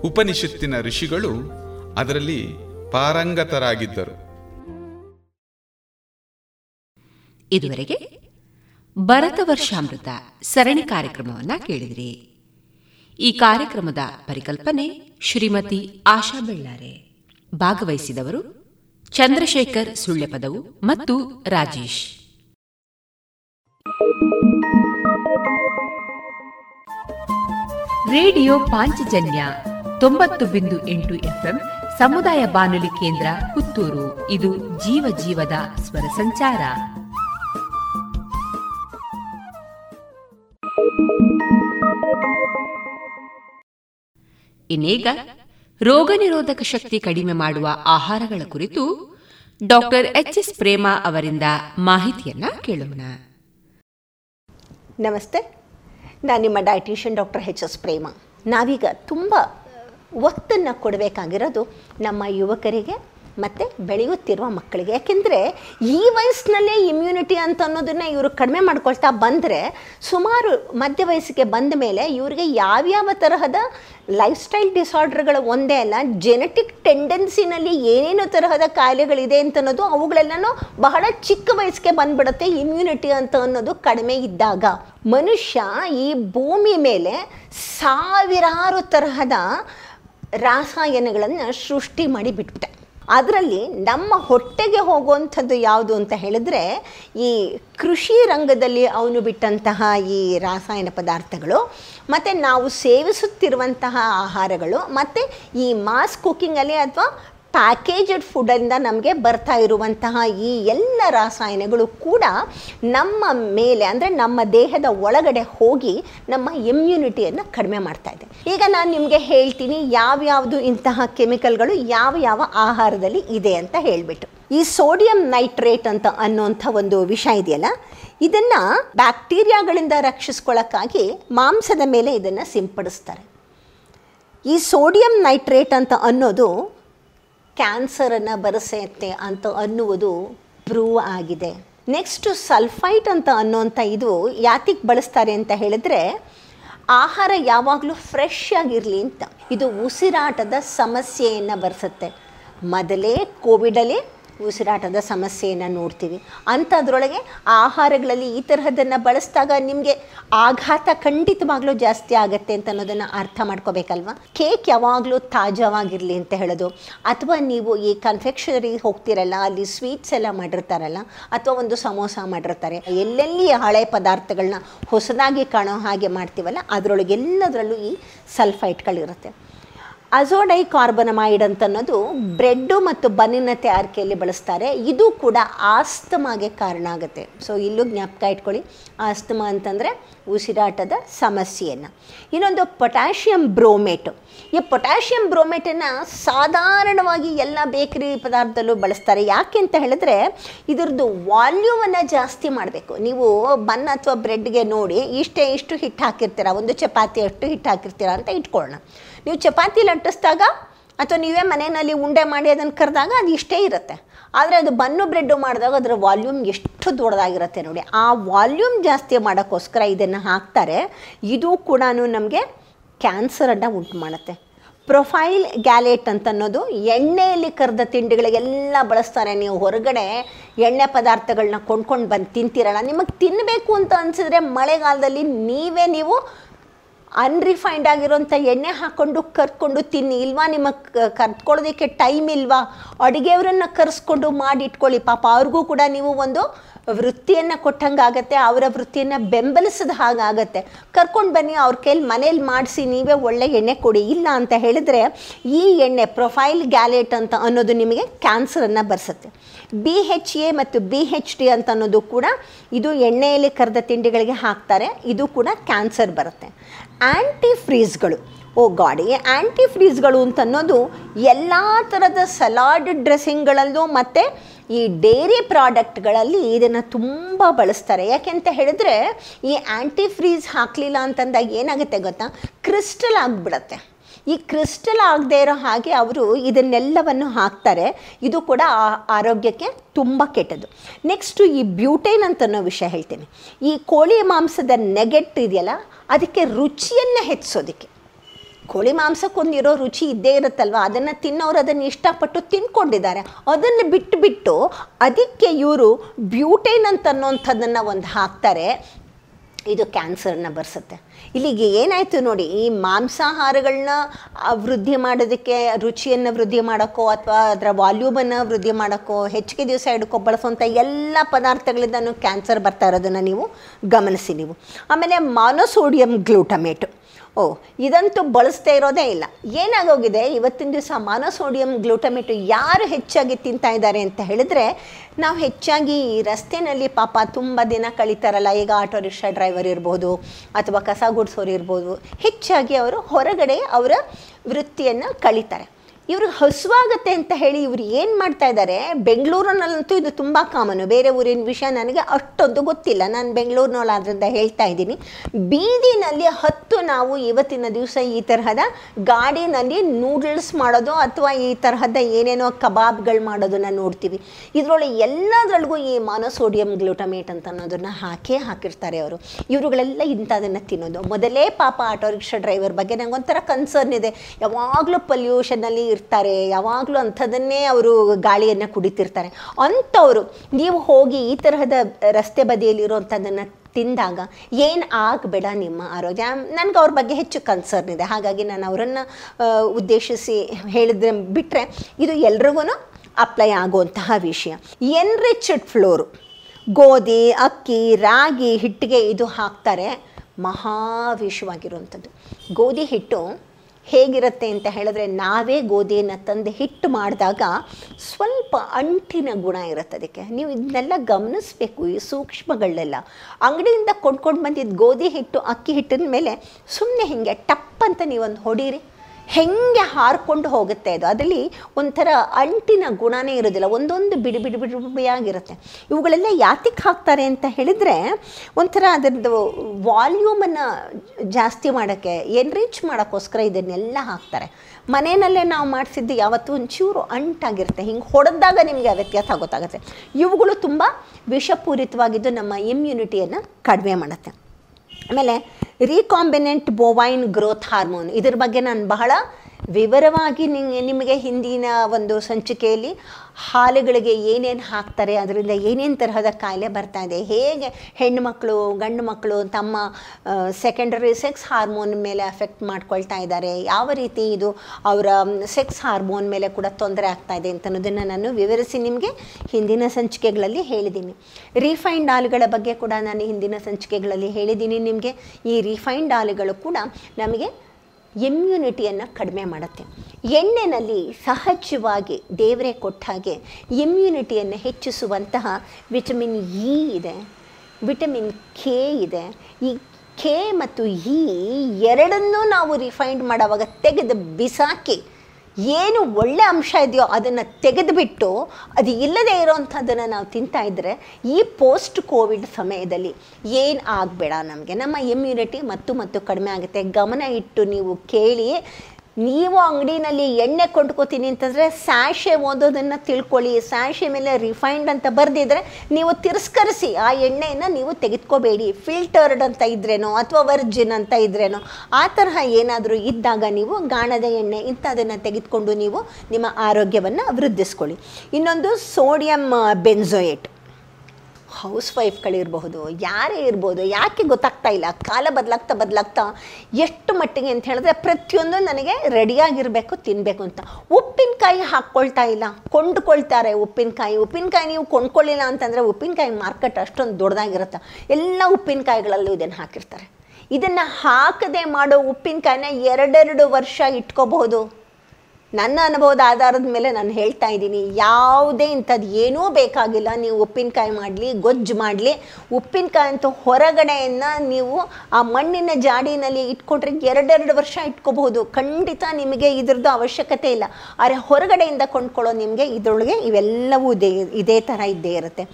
ಉಪನಿಷತ್ತಿನ ಋಷಿಗಳು ಅದರಲ್ಲಿ ಪಾರಂಗತರಾಗಿದ್ದರು. ಇದುವರೆಗೆ ಭರತ ವರ್ಷಾಮೃತ ಸರಣಿ ಕಾರ್ಯಕ್ರಮವನ್ನ ಕೇಳಿದ್ರಿ. ಈ ಕಾರ್ಯಕ್ರಮದ ಪರಿಕಲ್ಪನೆ ಶ್ರೀಮತಿ ಆಶಾ ಬೆಳ್ಳಾರೆ. ಭಾಗವಹಿಸಿದವರು ಚಂದ್ರಶೇಖರ್ ಸುಳ್ಯಪದವು ಮತ್ತು ರಾಜೇಶ್. ರೇಡಿಯೋ ಪಾಂಚಜನ್ಯ ತೊಂಬತ್ತು ಬಿಂದು ಎಂಟು ಎಫ್ಎಂ ಸಮುದಾಯ ಬಾನುಲಿ ಕೇಂದ್ರ ಪುತ್ತೂರು. ಇದು ಜೀವ ಜೀವದ ಸ್ವರ ಸಂಚಾರ. ಇನ್ನೀಗ ರೋಗ ನಿರೋಧಕ ಶಕ್ತಿ ಕಡಿಮೆ ಮಾಡುವ ಆಹಾರಗಳ ಕುರಿತು ಡಾಕ್ಟರ್ ಎಚ್ ಎಸ್ ಪ್ರೇಮ ಅವರಿಂದ ಮಾಹಿತಿಯನ್ನ ಕೇಳೋಣ. ನಮಸ್ತೆ. ನಾನು ನಿಮ್ಮ dietitian doctor H S Prema. ನಾವೀಗ ತುಂಬ ಒತ್ತನ್ನು ಕೊಡಬೇಕಾಗಿರೋದು ನಮ್ಮ ಯುವಕರಿಗೆ ಮತ್ತು ಬೆಳೆಯುತ್ತಿರುವ ಮಕ್ಕಳಿಗೆ. ಯಾಕೆಂದರೆ ಈ ವಯಸ್ಸಿನಲ್ಲೇ ಇಮ್ಯುನಿಟಿ ಅಂತ ಅನ್ನೋದನ್ನು ಇವರು ಕಡಿಮೆ ಮಾಡ್ಕೊಳ್ತಾ ಬಂದರೆ ಸುಮಾರು ಮಧ್ಯ ವಯಸ್ಸಿಗೆ ಬಂದ ಮೇಲೆ ಇವರಿಗೆ ಯಾವ್ಯಾವ ತರಹದ ಲೈಫ್ ಸ್ಟೈಲ್ ಡಿಸಾರ್ಡರ್ಗಳು ಒಂದೇ ಅಲ್ಲ ಜೆನೆಟಿಕ್ ಟೆಂಡೆನ್ಸಿನಲ್ಲಿ ಏನೇನು ತರಹದ ಕಾಯಿಲೆಗಳಿದೆ ಅಂತ ಅನ್ನೋದು ಅವುಗಳೆಲ್ಲನೂ ಬಹಳ ಚಿಕ್ಕ ವಯಸ್ಸಿಗೆ ಬಂದ್ಬಿಡುತ್ತೆ ಇಮ್ಯುನಿಟಿ ಅಂತ ಅನ್ನೋದು ಕಡಿಮೆ ಇದ್ದಾಗ. ಮನುಷ್ಯ ಈ ಭೂಮಿ ಮೇಲೆ ಸಾವಿರಾರು ತರಹದ ರಾಸಾಯನಗಳನ್ನು ಸೃಷ್ಟಿ ಮಾಡಿ ಅದರಲ್ಲಿ ನಮ್ಮ ಹೊಟ್ಟೆಗೆ ಹೋಗುವಂಥದ್ದು ಯಾವುದು ಅಂತ ಹೇಳಿದ್ರೆ ಈ ಕೃಷಿ ರಂಗದಲ್ಲಿ ಅವನು ಬಿಟ್ಟಂತಹ ಈ ರಾಸಾಯನ ಪದಾರ್ಥಗಳು, ಮತ್ತು ನಾವು ಸೇವಿಸುತ್ತಿರುವಂತಹ ಆಹಾರಗಳು, ಮತ್ತು ಈ ಮಾಸ್ ಕುಕ್ಕಿಂಗಲ್ಲಿ ಅಥವಾ ಪ್ಯಾಕೇಜಡ್ ಫುಡ್ಡಿಂದ ನಮಗೆ ಬರ್ತಾ ಇರುವಂತಹ ಈ ಎಲ್ಲ ರಾಸಾಯನಗಳು ಕೂಡ ನಮ್ಮ ಮೇಲೆ, ಅಂದರೆ ನಮ್ಮ ದೇಹದ ಒಳಗಡೆ ಹೋಗಿ ನಮ್ಮ ಇಮ್ಯುನಿಟಿಯನ್ನು ಕಡಿಮೆ ಮಾಡ್ತಾ ಇದೆ. ಈಗ ನಾನು ನಿಮಗೆ ಹೇಳ್ತೀನಿ ಯಾವ್ಯಾವುದು ಇಂತಹ ಕೆಮಿಕಲ್ಗಳು ಯಾವ ಯಾವ ಆಹಾರದಲ್ಲಿ ಇದೆ ಅಂತ ಹೇಳಿಬಿಟ್ಟು. ಈ ಸೋಡಿಯಂ ನೈಟ್ರೇಟ್ ಅಂತ ಅನ್ನುವಂಥ ಒಂದು ವಿಷ ಇದೆಯಲ್ಲ, ಇದನ್ನು ಬ್ಯಾಕ್ಟೀರಿಯಾಗಳಿಂದ ರಕ್ಷಿಸ್ಕೊಳ್ಳೋಕ್ಕಾಗಿ ಮಾಂಸದ ಮೇಲೆ ಇದನ್ನು ಸಿಂಪಡಿಸ್ತಾರೆ. ಈ ಸೋಡಿಯಂ ನೈಟ್ರೇಟ್ ಅಂತ ಅನ್ನೋದು ಕ್ಯಾನ್ಸರನ್ನು ಬರಸೇತ್ತೆ ಅಂತ ಅನ್ನುವುದು ಪ್ರೂವ್ ಆಗಿದೆ. ನೆಕ್ಸ್ಟು ಸಲ್ಫೈಟ್ ಅಂತ ಅನ್ನೋಂಥ ಇದು ಯಾತಿಗೆ ಬಳಸ್ತಾರೆ ಅಂತ ಹೇಳಿದ್ರೆ ಆಹಾರ ಯಾವಾಗಲೂ ಫ್ರೆಶ್ ಆಗಿರಲಿ ಅಂತ. ಇದು ಉಸಿರಾಟದ ಸಮಸ್ಯೆಯನ್ನು ಬರೆಸುತ್ತೆ. ಮೊದಲೇ ಕೋವಿಡಲ್ಲಿ ಉಸಿರಾಟದ ಸಮಸ್ಯೆಯನ್ನು ನೋಡ್ತೀವಿ. ಅಂಥದ್ರೊಳಗೆ ಆಹಾರಗಳಲ್ಲಿ ಈ ತರಹದನ್ನು ಬಳಸಿದಾಗ ನಿಮಗೆ ಆಘಾತ ಖಂಡಿತವಾಗ್ಲೂ ಜಾಸ್ತಿ ಆಗುತ್ತೆ ಅಂತ ಅನ್ನೋದನ್ನು ಅರ್ಥ ಮಾಡ್ಕೋಬೇಕಲ್ವ? ಕೇಕ್ ಯಾವಾಗಲೂ ತಾಜಾವಾಗಿರಲಿ ಅಂತ ಹೇಳೋದು. ಅಥವಾ ನೀವು ಈ ಕನ್ಫೆಕ್ಷನರಿ ಹೋಗ್ತಿರಲ್ಲ, ಅಲ್ಲಿ ಸ್ವೀಟ್ಸ್ ಎಲ್ಲ ಮಾಡಿರ್ತಾರಲ್ಲ, ಅಥವಾ ಒಂದು ಸಮೋಸ ಮಾಡಿರ್ತಾರೆ, ಎಲ್ಲೆಲ್ಲಿ ಹಳೆ ಪದಾರ್ಥಗಳನ್ನ ಹೊಸದಾಗಿ ಕಾಣೋ ಹಾಗೆ ಮಾಡ್ತೀವಲ್ಲ ಅದರೊಳಗೆಲ್ಲದರಲ್ಲೂ ಈ ಸಲ್ಫೈಟ್ಗಳಿರುತ್ತೆ ಅಜೋಡೈ ಕಾರ್ಬನಮೈಡ್ ಅಂತ ಅನ್ನೋದು ಬ್ರೆಡ್ಡು ಮತ್ತು ಬನ್ನಿನ ತಯಾರಿಕೆಯಲ್ಲಿ ಬಳಸ್ತಾರೆ. ಇದು ಕೂಡ ಆಸ್ತಮಾಗೆ ಕಾರಣ ಆಗುತ್ತೆ. ಸೊ ಇಲ್ಲೂ ಜ್ಞಾಪಕ ಇಟ್ಕೊಳ್ಳಿ. ಆಸ್ತಮ ಅಂತಂದರೆ ಉಸಿರಾಟದ ಸಮಸ್ಯೆಯನ್ನು. ಇನ್ನೊಂದು ಪೊಟ್ಯಾಷಿಯಂ ಬ್ರೋಮೇಟು. ಈ ಪೊಟ್ಯಾಷಿಯಂ ಬ್ರೋಮೇಟನ್ನು ಸಾಧಾರಣವಾಗಿ ಎಲ್ಲ ಬೇಕರಿ ಪದಾರ್ಥದಲ್ಲೂ ಬಳಸ್ತಾರೆ. ಯಾಕೆ ಅಂತ ಹೇಳಿದ್ರೆ, ಇದರದ್ದು ವಾಲ್ಯೂಮನ್ನು ಜಾಸ್ತಿ ಮಾಡಬೇಕು. ನೀವು ಬನ್ ಅಥವಾ ಬ್ರೆಡ್ಗೆ ನೋಡಿ, ಇಷ್ಟೇ ಇಷ್ಟು ಹಿಟ್ಟು ಹಾಕಿರ್ತೀರ, ಒಂದು ಚಪಾತಿ ಅಷ್ಟು ಹಿಟ್ಟು ಹಾಕಿರ್ತೀರ ಅಂತ ಇಟ್ಕೊಳ್ಳೋಣ. ನೀವು ಚಪಾತಿ ಅಂಟಿಸಿದಾಗ ಅಥವಾ ನೀವೇ ಮನೆಯಲ್ಲಿ ಉಂಡೆ ಮಾಡಿ ಅದನ್ನು ಕರೆದಾಗ ಅದು ಇಷ್ಟೇ ಇರುತ್ತೆ. ಆದರೆ ಅದು ಬನ್ನು ಬ್ರೆಡ್ಡು ಮಾಡಿದಾಗ ಅದರ ವಾಲ್ಯೂಮ್ ಎಷ್ಟು ದೊಡ್ಡದಾಗಿರುತ್ತೆ ನೋಡಿ. ಆ ವಾಲ್ಯೂಮ್ ಜಾಸ್ತಿ ಮಾಡೋಕ್ಕೋಸ್ಕರ ಇದನ್ನು ಹಾಕ್ತಾರೆ. ಇದು ಕೂಡ ನಮಗೆ ಕ್ಯಾನ್ಸರನ್ನು ಉಂಟು ಮಾಡುತ್ತೆ. ಪ್ರೊಫೈಲ್ ಗ್ಯಾಲೆಟ್ ಅಂತ ಅನ್ನೋದು ಎಣ್ಣೆಯಲ್ಲಿ ಕರೆದ ತಿಂಡಿಗಳಿಗೆಲ್ಲ ಬಳಸ್ತಾರೆ. ನೀವು ಹೊರಗಡೆ ಎಣ್ಣೆ ಪದಾರ್ಥಗಳನ್ನ ಕೊಂಡ್ಕೊಂಡು ಬಂದು ತಿಂತೀರಲ್ಲ, ನಿಮಗೆ ತಿನ್ನಬೇಕು ಅಂತ ಅನಿಸಿದ್ರೆ ಮಳೆಗಾಲದಲ್ಲಿ ನೀವೇ ನೀವು ಅನ್ರಿಫೈನ್ಡ್ ಆಗಿರೋಂಥ ಎಣ್ಣೆ ಹಾಕ್ಕೊಂಡು ಕರ್ಕೊಂಡು ತಿನ್ನಿ, ಇಲ್ವಾ? ನಿಮಗೆ ಕರ್ಕೊಳ್ಳೋದಕ್ಕೆ ಟೈಮ್ ಇಲ್ವಾ? ಅಡುಗೆಯವರನ್ನು ಕರೆಸ್ಕೊಂಡು ಮಾಡಿ ಇಟ್ಕೊಳ್ಳಿ ಪಾಪ ಅವ್ರಿಗೂ ಕೂಡ ನೀವು ಒಂದು ವೃತ್ತಿಯನ್ನು ಕೊಟ್ಟಂಗೆ ಆಗತ್ತೆ ಅವರ ವೃತ್ತಿಯನ್ನು ಬೆಂಬಲಿಸಿದ ಹಾಗಾಗತ್ತೆ. ಕರ್ಕೊಂಡು ಬನ್ನಿ, ಅವ್ರ ಕೈಲಿ ಮನೇಲಿ ಮಾಡಿಸಿ, ನೀವೇ ಒಳ್ಳೆ ಎಣ್ಣೆ ಕೊಡಿ. ಇಲ್ಲ ಅಂತ ಹೇಳಿದ್ರೆ ಈ ಎಣ್ಣೆ ಪ್ರೊಫೈಲ್ ಗ್ಯಾಲೆಟ್ ಅಂತ ಅನ್ನೋದು ನಿಮಗೆ ಕ್ಯಾನ್ಸರನ್ನು ಬರ್ಸುತ್ತೆ. ಬಿ ಹೆಚ್ ಎ ಮತ್ತು ಬಿ ಹೆಚ್ ಡಿ ಅಂತ ಅನ್ನೋದು ಕೂಡ ಇದು ಎಣ್ಣೆಯಲ್ಲಿ ಕರೆದ ತಿಂಡಿಗಳಿಗೆ ಹಾಕ್ತಾರೆ. ಇದು ಕೂಡ ಕ್ಯಾನ್ಸರ್ ಬರುತ್ತೆ. ಆ್ಯಂಟಿ ಫ್ರೀಸ್ಗಳು ಓ ಗಾಡಿ ಆ್ಯಂಟಿ ಫ್ರೀಸ್ಗಳು ಅಂತ ಅನ್ನೋದು ಎಲ್ಲ ಥರದ ಸಲಾಡ್ ಡ್ರೆಸ್ಸಿಂಗ್ಗಳಲ್ಲೂ ಮತ್ತು ಈ ಡೇರಿ ಪ್ರಾಡಕ್ಟ್ಗಳಲ್ಲಿ ಇದನ್ನು ತುಂಬ ಬಳಸ್ತಾರೆ. ಯಾಕೆಂತ ಹೇಳಿದ್ರೆ ಈ ಆ್ಯಂಟಿ ಫ್ರೀಸ್ ಹಾಕಲಿಲ್ಲ ಅಂತಂದಾಗ ಏನಾಗುತ್ತೆ ಗೊತ್ತಾ? ಕ್ರಿಸ್ಟಲ್ ಆಗಿಬಿಡತ್ತೆ. ಈ ಕ್ರಿಸ್ಟಲ್ ಆಗದೆ ಇರೋ ಹಾಗೆ ಅವರು ಇದನ್ನೆಲ್ಲವನ್ನು ಹಾಕ್ತಾರೆ. ಇದು ಕೂಡ ಆರೋಗ್ಯಕ್ಕೆ ತುಂಬ ಕೆಟ್ಟದ್ದು. ನೆಕ್ಸ್ಟು ಈ ಬ್ಯೂಟೈನ್ ಅಂತ ಅನ್ನೋ ವಿಷಯ ಹೇಳ್ತೀನಿ. ಈ ಕೋಳಿ ಮಾಂಸದ ನೆಗೆಟ್ ಇದೆಯಲ್ಲ, ಅದಕ್ಕೆ ರುಚಿಯನ್ನು ಹೆಚ್ಚಿಸೋದಕ್ಕೆ. ಕೋಳಿ ಮಾಂಸಕ್ಕೊಂದಿರೋ ರುಚಿ ಇದ್ದೇ ಇರುತ್ತಲ್ವ? ಅದನ್ನು ತಿನ್ನೋರು ಅದನ್ನು ಇಷ್ಟಪಟ್ಟು ತಿನ್ಕೊಂಡಿದ್ದಾರೆ. ಅದನ್ನು ಬಿಟ್ಟುಬಿಟ್ಟು ಬಿಟ್ಟು ಅದಕ್ಕೆ ಇವರು ಬ್ಯೂಟೈನ್ ಅಂತ ಅನ್ನೋಂಥದ್ದನ್ನು ಒಂದು ಹಾಕ್ತಾರೆ. ಇದು ಕ್ಯಾನ್ಸರ್ನ ಬರ್ಸುತ್ತೆ. ಇಲ್ಲಿಗೆ ಏನಾಯಿತು ನೋಡಿ, ಈ ಮಾಂಸಾಹಾರಗಳನ್ನ ವೃದ್ಧಿ ಮಾಡೋದಕ್ಕೆ, ರುಚಿಯನ್ನು ವೃದ್ಧಿ ಮಾಡೋಕ್ಕೋ ಅಥವಾ ಅದರ ವಾಲ್ಯೂಮನ್ನು ವೃದ್ಧಿ ಮಾಡೋಕ್ಕೋ ಹೆಚ್ಚಿಗೆ ದಿವಸ ಹಿಡ್ಕೊ ಬಳಸುವಂಥ ಎಲ್ಲ ಪದಾರ್ಥಗಳಿಂದನೂ ಕ್ಯಾನ್ಸರ್ ಬರ್ತಾ ಇರೋದನ್ನು ನೀವು ಗಮನಿಸಿ ನೀವು. ಆಮೇಲೆ ಮಾನೋಸೋಡಿಯಂ ಗ್ಲೂಟಮೇಟ್. ಓ, ಇದಂತೂ ಬಳಸ್ತಾ ಇರೋದೇ ಇಲ್ಲ. ಏನಾಗೋಗಿದೆ? ಇವತ್ತಿನ ದಿವಸ ಮಾನೋಸೋಡಿಯಂ ಗ್ಲೂಟಮೇಟು ಯಾರು ಹೆಚ್ಚಾಗಿ ತಿಂತಾ ಇದ್ದಾರೆ ಅಂತ ಹೇಳಿದ್ರೆ, ನಾವು ಹೆಚ್ಚಾಗಿ ಈ ರಸ್ತೆನಲ್ಲಿ ಪಾಪ ತುಂಬ ದಿನ ಕಳೀತಾರಲ್ಲ, ಈಗ ಆಟೋ ರಿಕ್ಷಾ ಡ್ರೈವರ್ ಇರ್ಬೋದು, ಅಥವಾ ಕಸ ಗುಡಿಸೋರು ಇರ್ಬೋದು. ಹೆಚ್ಚಾಗಿ ಅವರು ಹೊರಗಡೆ ಅವರ ವೃತ್ತಿಯನ್ನು ಕಳೀತಾರೆ ಇವ್ರಿಗೆ ಹಸುವಾಗತ್ತೆ ಅಂತ ಹೇಳಿ ಇವ್ರು ಏನು ಮಾಡ್ತಾ ಇದ್ದಾರೆ ಬೆಂಗಳೂರಿನಲ್ಲಂತೂ ಇದು ತುಂಬ ಕಾಮನು ಬೇರೆ ಊರಿನ ವಿಷಯ ನನಗೆ ಅಷ್ಟೊಂದು ಗೊತ್ತಿಲ್ಲ. ನಾನು ಬೆಂಗಳೂರಿನವಳಾದ್ರಿಂದ ಹೇಳ್ತಾ ಇದ್ದೀನಿ. ಬೀದಿನಲ್ಲಿ ಹತ್ತು ನಾವು ಇವತ್ತಿನ ದಿವಸ ಈ ತರಹದ ಗಾಡಿನಲ್ಲಿ ನೂಡಲ್ಸ್ ಮಾಡೋದು ಅಥವಾ ಈ ತರಹದ ಏನೇನೋ ಕಬಾಬ್ಗಳು ಮಾಡೋದನ್ನು ನೋಡ್ತೀವಿ. ಇದರೊಳಗೆ ಎಲ್ಲದರೊಳಗೂ ಈ ಮಾನಸೋಡಿಯಂ ಗ್ಲೂಟಮೇಟ್ ಅಂತ ಅನ್ನೋದನ್ನು ಹಾಕೇ ಹಾಕಿರ್ತಾರೆ ಅವರು. ಇವರುಗಳೆಲ್ಲ ಇಂಥದನ್ನು ತಿನ್ನೋದು. ಮೊದಲೇ ಪಾಪ ಆಟೋ ರಿಕ್ಷಾ ಡ್ರೈವರ್ ಬಗ್ಗೆ ನಂಗೊಂಥರ ಕನ್ಸರ್ನ್ ಇದೆ. ಯಾವಾಗಲೂ ಪೊಲ್ಯೂಷನಲ್ಲಿ ಇರ್ತಾರೆ ಯಾವಾಗಲೂ ಅಂಥದನ್ನೇ ಅವರು ಗಾಳಿಯನ್ನು ಕುಡಿತಿರ್ತಾರೆ. ಅಂಥವರು, ನೀವು ಹೋಗಿ ಈ ತರಹದ ರಸ್ತೆ ಬದಿಯಲ್ಲಿರುವಂಥದ್ದನ್ನು ತಿಂದಾಗ ಏನು ಆಗಬೇಡ ನಿಮ್ಮ ಆರೋಗ್ಯ? ನನಗೆ ಅವ್ರ ಬಗ್ಗೆ ಹೆಚ್ಚು ಕನ್ಸರ್ನ್ ಇದೆ. ಹಾಗಾಗಿ ನಾನು ಅವರನ್ನು ಉದ್ದೇಶಿಸಿ ಹೇಳಿದ್ರೆ ಬಿಟ್ಟರೆ ಇದು ಎಲ್ರಿಗೂ ಅಪ್ಲೈ ಆಗುವಂತಹ ವಿಷಯ. ಎನ್ರಿಚ್ಡ್ ಫ್ಲೋರು ಗೋಧಿ, ಅಕ್ಕಿ, ರಾಗಿ ಹಿಟ್ಟಿಗೆ ಇದು ಹಾಕ್ತಾರೆ ಮಹಾವಿಷವಾಗಿರುವಂಥದ್ದು ಗೋಧಿ ಹಿಟ್ಟು ಹೇಗಿರುತ್ತೆ ಅಂತ ಹೇಳಿದ್ರೆ ನಾವೇ ಗೋಧಿಯನ್ನು ತಂದು ಹಿಟ್ಟು ಮಾಡಿದಾಗ ಸ್ವಲ್ಪ ಅಂಟಿನ ಗುಣ ಇರುತ್ತೆ ಅದಕ್ಕೆ. ನೀವು ಇದನ್ನೆಲ್ಲ ಗಮನಿಸಬೇಕು ಈ ಸೂಕ್ಷ್ಮಗಳನ್ನೆಲ್ಲ ಅಂಗಡಿಯಿಂದ ಕೊಂಡ್ಕೊಂಡು ಬಂದಿದ್ದ ಗೋಧಿ ಹಿಟ್ಟು, ಅಕ್ಕಿ ಹಿಟ್ಟಿನ ಮೇಲೆ ಸುಮ್ಮನೆ ಹೀಗೆ ಟಪ್ ಅಂತ ನೀವೊಂದು ಹೊಡೀರಿ. ಹೆಂಗೆ ಹಾರ್ಕೊಂಡು ಹೋಗುತ್ತೆ ಅದು? ಅದರಲ್ಲಿ ಒಂಥರ ಅಂಟಿನ ಗುಣನೇ ಇರೋದಿಲ್ಲ ಒಂದೊಂದು ಬಿಡಿ ಬಿಡಿ ಬಿಡಿ ಬಿಡಿಯಾಗಿರುತ್ತೆ. ಇವುಗಳೆಲ್ಲ ಯಾತಕ್ಕೆ ಹಾಕ್ತಾರೆ ಅಂತ ಹೇಳಿದರೆ ಒಂಥರ ಅದರದ್ದು ವಾಲ್ಯೂಮನ್ನು ಜಾಸ್ತಿ ಮಾಡೋಕ್ಕೆ, ಎನ್ರಿಚ್ ಮಾಡೋಕ್ಕೋಸ್ಕರ ಇದನ್ನೆಲ್ಲ ಹಾಕ್ತಾರೆ. ಮನೆಯಲ್ಲೇ ನಾವು ಮಾಡಿಸಿದ್ದು ಯಾವತ್ತೂ ಒಂಚೂರು ಅಂಟಾಗಿರುತ್ತೆ. ಹಿಂಗೆ ಹೊಡೆದಾಗ ನಿಮಗೆ ವ್ಯತ್ಯಾಸ ಗೊತ್ತಾಗುತ್ತೆ. ಇವುಗಳು ತುಂಬ ವಿಷಪೂರಿತವಾಗಿದ್ದು ನಮ್ಮ ಇಮ್ಯುನಿಟಿಯನ್ನು ಕಡಿಮೆ ಮಾಡುತ್ತೆ. ಆಮೇಲೆ ರೀಕಾಂಬಿನೆಂಟ್ ಬೋವೈನ್ ಗ್ರೋತ್ ಹಾರ್ಮೋನ್ ಇದ್ರ ಬಗ್ಗೆ ನಾನು ಬಹಳ ವಿವರವಾಗಿ ನಿಮಗೆ ಹಿಂದಿನ ಒಂದು ಸಂಚಿಕೆಯಲ್ಲಿ ಹಾಲುಗಳಿಗೆ ಏನೇನು ಹಾಕ್ತಾರೆ, ಅದರಿಂದ ಏನೇನು ತರಹದ ಕಾಯಿಲೆ ಬರ್ತಾ ಇದೆ, ಹೇಗೆ ಹೆಣ್ಣು ಮಕ್ಕಳು ಗಂಡು ಮಕ್ಕಳು ತಮ್ಮ ಸೆಕೆಂಡರಿ ಸೆಕ್ಸ್ ಹಾರ್ಮೋನ್ ಮೇಲೆ ಅಫೆಕ್ಟ್ ಮಾಡ್ಕೊಳ್ತಾ ಇದ್ದಾರೆ, ಯಾವ ರೀತಿ ಇದು ಅವರ ಸೆಕ್ಸ್ ಹಾರ್ಮೋನ್ ಮೇಲೆ ಕೂಡ ತೊಂದರೆ ಆಗ್ತಾ ಇದೆ ಅಂತ ಅನ್ನೋದನ್ನು ನಾನು ವಿವರಿಸಿ ನಿಮಗೆ ಹಿಂದಿನ ಸಂಚಿಕೆಗಳಲ್ಲಿ ಹೇಳಿದ್ದೀನಿ. ರಿಫೈನ್ಡ್ ಹಾಲುಗಳ ಬಗ್ಗೆ ಕೂಡ ನಾನು ಹಿಂದಿನ ಸಂಚಿಕೆಗಳಲ್ಲಿ ಹೇಳಿದ್ದೀನಿ ನಿಮಗೆ, ಈ ರಿಫೈನ್ಡ್ ಹಾಲುಗಳು ಕೂಡ ನಮಗೆ ಇಮ್ಯುನಿಟಿಯನ್ನು ಕಡಿಮೆ ಮಾಡುತ್ತೆ. ಎಣ್ಣೆನಲ್ಲಿ ಸಹಜವಾಗಿ ದೇವರೇ ಕೊಟ್ಟ ಹಾಗೆ ಇಮ್ಯುನಿಟಿಯನ್ನು ಹೆಚ್ಚಿಸುವಂತಹ ವಿಟಮಿನ್ ಇ ಇದೆ ವಿಟಮಿನ್ ಕೆ ಇದೆ. ಈ ಕೆ ಮತ್ತು ಇ ಎರಡನ್ನೂ ನಾವು ರಿಫೈಂಡ್ ಮಾಡೋವಾಗ ತೆಗೆದು ಬಿಸಾಕಿ ಏನು ಒಳ್ಳೆ ಅಂಶ ಇದೆಯೋ ಅದನ್ನು ತೆಗೆದುಬಿಟ್ಟು ಅದು ಇಲ್ಲದೆ ಇರೋವಂಥದ್ದನ್ನು ನಾವು ತಿಂತಾ ಇದ್ದರೆ ಈ ಪೋಸ್ಟ್ ಕೋವಿಡ್ ಸಮಯದಲ್ಲಿ ಏನು ಆಗಬೇಡ ನಮಗೆ. ನಮ್ಮ ಇಮ್ಯುನಿಟಿ ಮತ್ತು ಮತ್ತು ಕಡಿಮೆ ಆಗುತ್ತೆ. ಗಮನ ಇಟ್ಟು ನೀವು ಕೇಳಿ ನೀವು ಅಂಗಡಿನಲ್ಲಿ ಎಣ್ಣೆ ಕೊಂಡ್ಕೋತೀನಿ ಅಂತಂದರೆ ಸ್ಯಾಶೆ ಓದೋದನ್ನು ತಿಳ್ಕೊಳ್ಳಿ ಸ್ಯಾಶೆ ಮೇಲೆ ರಿಫೈನ್ಡ್ ಅಂತ ಬರೆದಿದ್ರೆ ನೀವು ತಿರಸ್ಕರಿಸಿ ಆ ಎಣ್ಣೆಯನ್ನು ನೀವು ತೆಗೆದುಕೋಬೇಡಿ. ಫಿಲ್ಟರ್ಡ್ ಅಂತ ಇದ್ರೇನೋ ಅಥವಾ ವರ್ಜಿನ್ ಅಂತ ಇದ್ರೇನೋ ಆ ತರಹ ಏನಾದರೂ ಇದ್ದಾಗ ನೀವು ಗಾಣದ ಎಣ್ಣೆ ಇಂಥದನ್ನು ತೆಗೆದುಕೊಂಡು ನೀವು ನಿಮ್ಮ ಆರೋಗ್ಯವನ್ನು ವೃದ್ಧಿಸ್ಕೊಳ್ಳಿ. ಇನ್ನೊಂದು ಸೋಡಿಯಂ ಬೆನ್ಸೋಯೇಟ್ ಹೌಸ್ ವೈಫ್ಗಳಿರಬಹುದು ಯಾರೇ ಇರ್ಬೋದು, ಯಾಕೆ ಗೊತ್ತಾಗ್ತಾ ಇಲ್ಲ, ಕಾಲ ಬದಲಾಗ್ತಾ ಬದಲಾಗ್ತಾ ಎಷ್ಟು ಮಟ್ಟಿಗೆ ಅಂತ ಹೇಳಿದ್ರೆ ಪ್ರತಿಯೊಂದು ನನಗೆ ರೆಡಿಯಾಗಿರಬೇಕು ತಿನ್ನಬೇಕು ಅಂತ. ಉಪ್ಪಿನಕಾಯಿ ಹಾಕ್ಕೊಳ್ತಾ ಇಲ್ಲ, ಕೊಂಡ್ಕೊಳ್ತಾರೆ ಉಪ್ಪಿನಕಾಯಿ. ಉಪ್ಪಿನಕಾಯಿ ನೀವು ಕೊಂಡ್ಕೊಳ್ಳಿಲ್ಲ ಅಂತಂದರೆ ಉಪ್ಪಿನಕಾಯಿ ಮಾರ್ಕೆಟ್ ಅಷ್ಟೊಂದು ದೊಡ್ಡದಾಗಿರುತ್ತೆ. ಎಲ್ಲ ಉಪ್ಪಿನಕಾಯಿಗಳಲ್ಲೂ ಇದನ್ನು ಹಾಕಿರ್ತಾರೆ. ಇದನ್ನು ಹಾಕದೆ ಮಾಡೋ ಉಪ್ಪಿನಕಾಯಿನ ಎರಡೆರಡು ವರ್ಷ ಇಟ್ಕೋಬಹುದು. ನನ್ನ ಅನುಭವದ ಆಧಾರದ ಮೇಲೆ ನಾನು ಹೇಳ್ತಾ ಇದ್ದೀನಿ, ಯಾವುದೇ ಇಂಥದ್ದು ಏನೂ ಬೇಕಾಗಿಲ್ಲ. ನೀವು ಉಪ್ಪಿನಕಾಯಿ ಮಾಡಲಿ, ಗೊಜ್ಜು ಮಾಡಲಿ. ಉಪ್ಪಿನಕಾಯಿ ಅಂತೂ ಹೊರಗಡೆಯನ್ನು ನೀವು ಆ ಮಣ್ಣಿನ ಜಾಡಿನಲ್ಲಿ ಇಟ್ಕೊಂಡ್ರೆ ಎರಡೆರಡು ವರ್ಷ ಇಟ್ಕೋಬಹುದು. ಖಂಡಿತ ನಿಮಗೆ ಇದ್ರದ್ದು ಅವಶ್ಯಕತೆ ಇಲ್ಲ. ಆದರೆ ಹೊರಗಡೆಯಿಂದ ಕೊಂಡ್ಕೊಳ್ಳೋ ನಿಮಗೆ ಇದರೊಳಗೆ ಇವೆಲ್ಲವೂ ಇದೇ ಇದೇ ಥರ ಇದ್ದೇ ಇರುತ್ತೆ.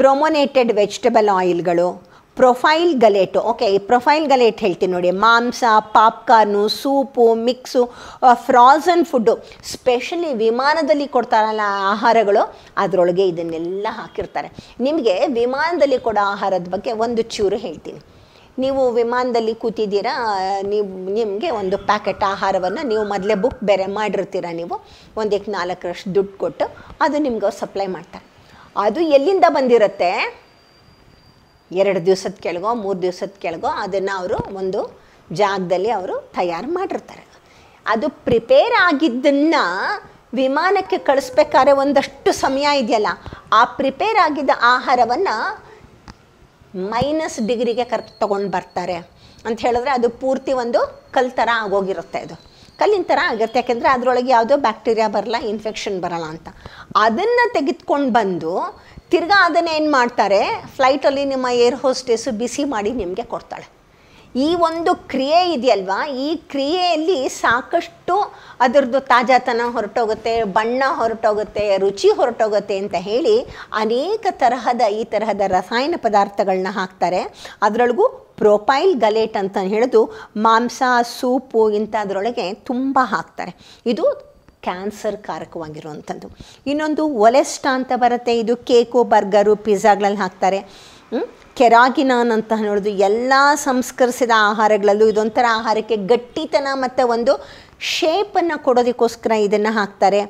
ಬ್ರೊಮೊನೇಟೆಡ್ ವೆಜಿಟಬಲ್ ಆಯಿಲ್ಗಳು ಪ್ರೊಫೈಲ್ ಗಲೇಟು. ಓಕೆ ಈ ಪ್ರೊಫೈಲ್ ಗಲೇಟ್ ಹೇಳ್ತೀನಿ ನೋಡಿ. ಮಾಂಸ, popcorn, soup, mix frozen food specially ವಿಮಾನದಲ್ಲಿ ಕೊಡ್ತಾರಲ್ಲ ಆಹಾರಗಳು, ಅದರೊಳಗೆ ಇದನ್ನೆಲ್ಲ ಹಾಕಿರ್ತಾರೆ. ನಿಮಗೆ ವಿಮಾನದಲ್ಲಿ ಕೊಡೋ ಆಹಾರದ ಬಗ್ಗೆ ಒಂದು ಚೂರು ಹೇಳ್ತೀನಿ. ನೀವು ವಿಮಾನದಲ್ಲಿ ಕೂತಿದ್ದೀರಾ, ನೀವು, ನಿಮಗೆ ಒಂದು ಪ್ಯಾಕೆಟ್ ಆಹಾರವನ್ನು ನೀವು ಮೊದಲೇ ಬುಕ್ ಬೇರೆ ಮಾಡಿರ್ತೀರ ನೀವು? ಒಂದಕ್ಕೆ ನಾಲ್ಕರಷ್ಟು ದುಡ್ಡು ಕೊಟ್ಟು, ಅದು ನಿಮ್ಗೆ ಸಪ್ಲೈ ಮಾಡ್ತಾರೆ. ಅದು ಎಲ್ಲಿಂದ ಬಂದಿರುತ್ತೆ? ಎರಡು ದಿವಸದ ಕೆಳಗೋ, ಮೂರು ದಿವಸದ ಕೆಳಗೋ ಅದನ್ನು ಅವರು ಒಂದು ಜಾಗದಲ್ಲಿ ಅವರು ತಯಾರು ಮಾಡಿರ್ತಾರೆ. ಅದು ಪ್ರಿಪೇರ್ ಆಗಿದ್ದನ್ನು ವಿಮಾನಕ್ಕೆ ಕಳಿಸ್ಬೇಕಾದ್ರೆ ಒಂದಷ್ಟು ಸಮಯ ಇದೆಯಲ್ಲ, ಆ ಪ್ರಿಪೇರ್ ಆಗಿದ್ದ ಆಹಾರವನ್ನು ಮೈನಸ್ ಡಿಗ್ರಿಗೆ ಕರ್, ತೊಗೊಂಡು ಬರ್ತಾರೆ. ಅಂತ ಹೇಳಿದ್ರೆ ಅದು ಪೂರ್ತಿ ಒಂದು ಕಲ್ ಥರ ಆಗೋಗಿರುತ್ತೆ ಅದು. ಕಲ್ಲಿನ ಥರ ಆಗಿರುತ್ತೆ, ಯಾಕೆಂದರೆ ಅದರೊಳಗೆ ಯಾವುದೋ ಬ್ಯಾಕ್ಟೀರಿಯಾ ಬರಲ್ಲ, ಇನ್ಫೆಕ್ಷನ್ ಬರಲ್ಲ ಅಂತ. ಅದನ್ನು ತೆಗೆದುಕೊಂಡು ಬಂದು ತಿರ್ಗಾ ಅದನ್ನು ಏನು ಮಾಡ್ತಾರೆ? ಫ್ಲೈಟಲ್ಲಿ ನಿಮ್ಮ ಏರ್ ಹೋಸ್ಟೇಸು ಬಿಸಿ ಮಾಡಿ ನಿಮಗೆ ಕೊಡ್ತಾಳೆ. ಈ ಒಂದು ಕ್ರಿಯೆ ಇದೆಯಲ್ವಾ? ಈ ಕ್ರಿಯೆಯಲ್ಲಿ ಸಾಕಷ್ಟು ಅದರದ್ದು ತಾಜಾತನ ಹೊರಟೋಗುತ್ತೆ, ಬಣ್ಣ ಹೊರಟೋಗುತ್ತೆ, ರುಚಿ ಹೊರಟೋಗುತ್ತೆ ಅಂತ ಹೇಳಿ ಅನೇಕ ತರಹದ, ಈ ತರಹದ ರಸಾಯನ ಪದಾರ್ಥಗಳನ್ನ ಹಾಕ್ತಾರೆ. ಅದರೊಳಗೂ ಪ್ರೊಪೈಲ್ ಗಲೇಟ್ ಅಂತ ಹೇಳಿದು ಮಾಂಸ, ಸೂಪು ಇಂಥದ್ರೊಳಗೆ ತುಂಬ ಹಾಕ್ತಾರೆ. ಇದು ಕ್ಯಾನ್ಸರ್ ಕಾರಕವಾಗಿರುವಂಥದ್ದು ಇನ್ನೊಂದು ಒಲೆಸ್ಟ ಅಂತ ಬರುತ್ತೆ, ಇದು ಕೇಕು, ಬರ್ಗರು ಪಿಜ್ಜಾಗಳಲ್ಲಿ ಹಾಕ್ತಾರೆ. ಕೆರಾಗಿನಾನ್ ಅಂತ ಹೇಳೋದು ಎಲ್ಲ ಸಂಸ್ಕರಿಸಿದ ಆಹಾರಗಳಲ್ಲೂ ಇದೊಂಥರ ಆಹಾರಕ್ಕೆ ಗಟ್ಟಿತನ ಮತ್ತು ಒಂದು ಶೇಪನ್ನು ಕೊಡೋದಕ್ಕೋಸ್ಕರ ಇದನ್ನು ಹಾಕ್ತಾರೆ.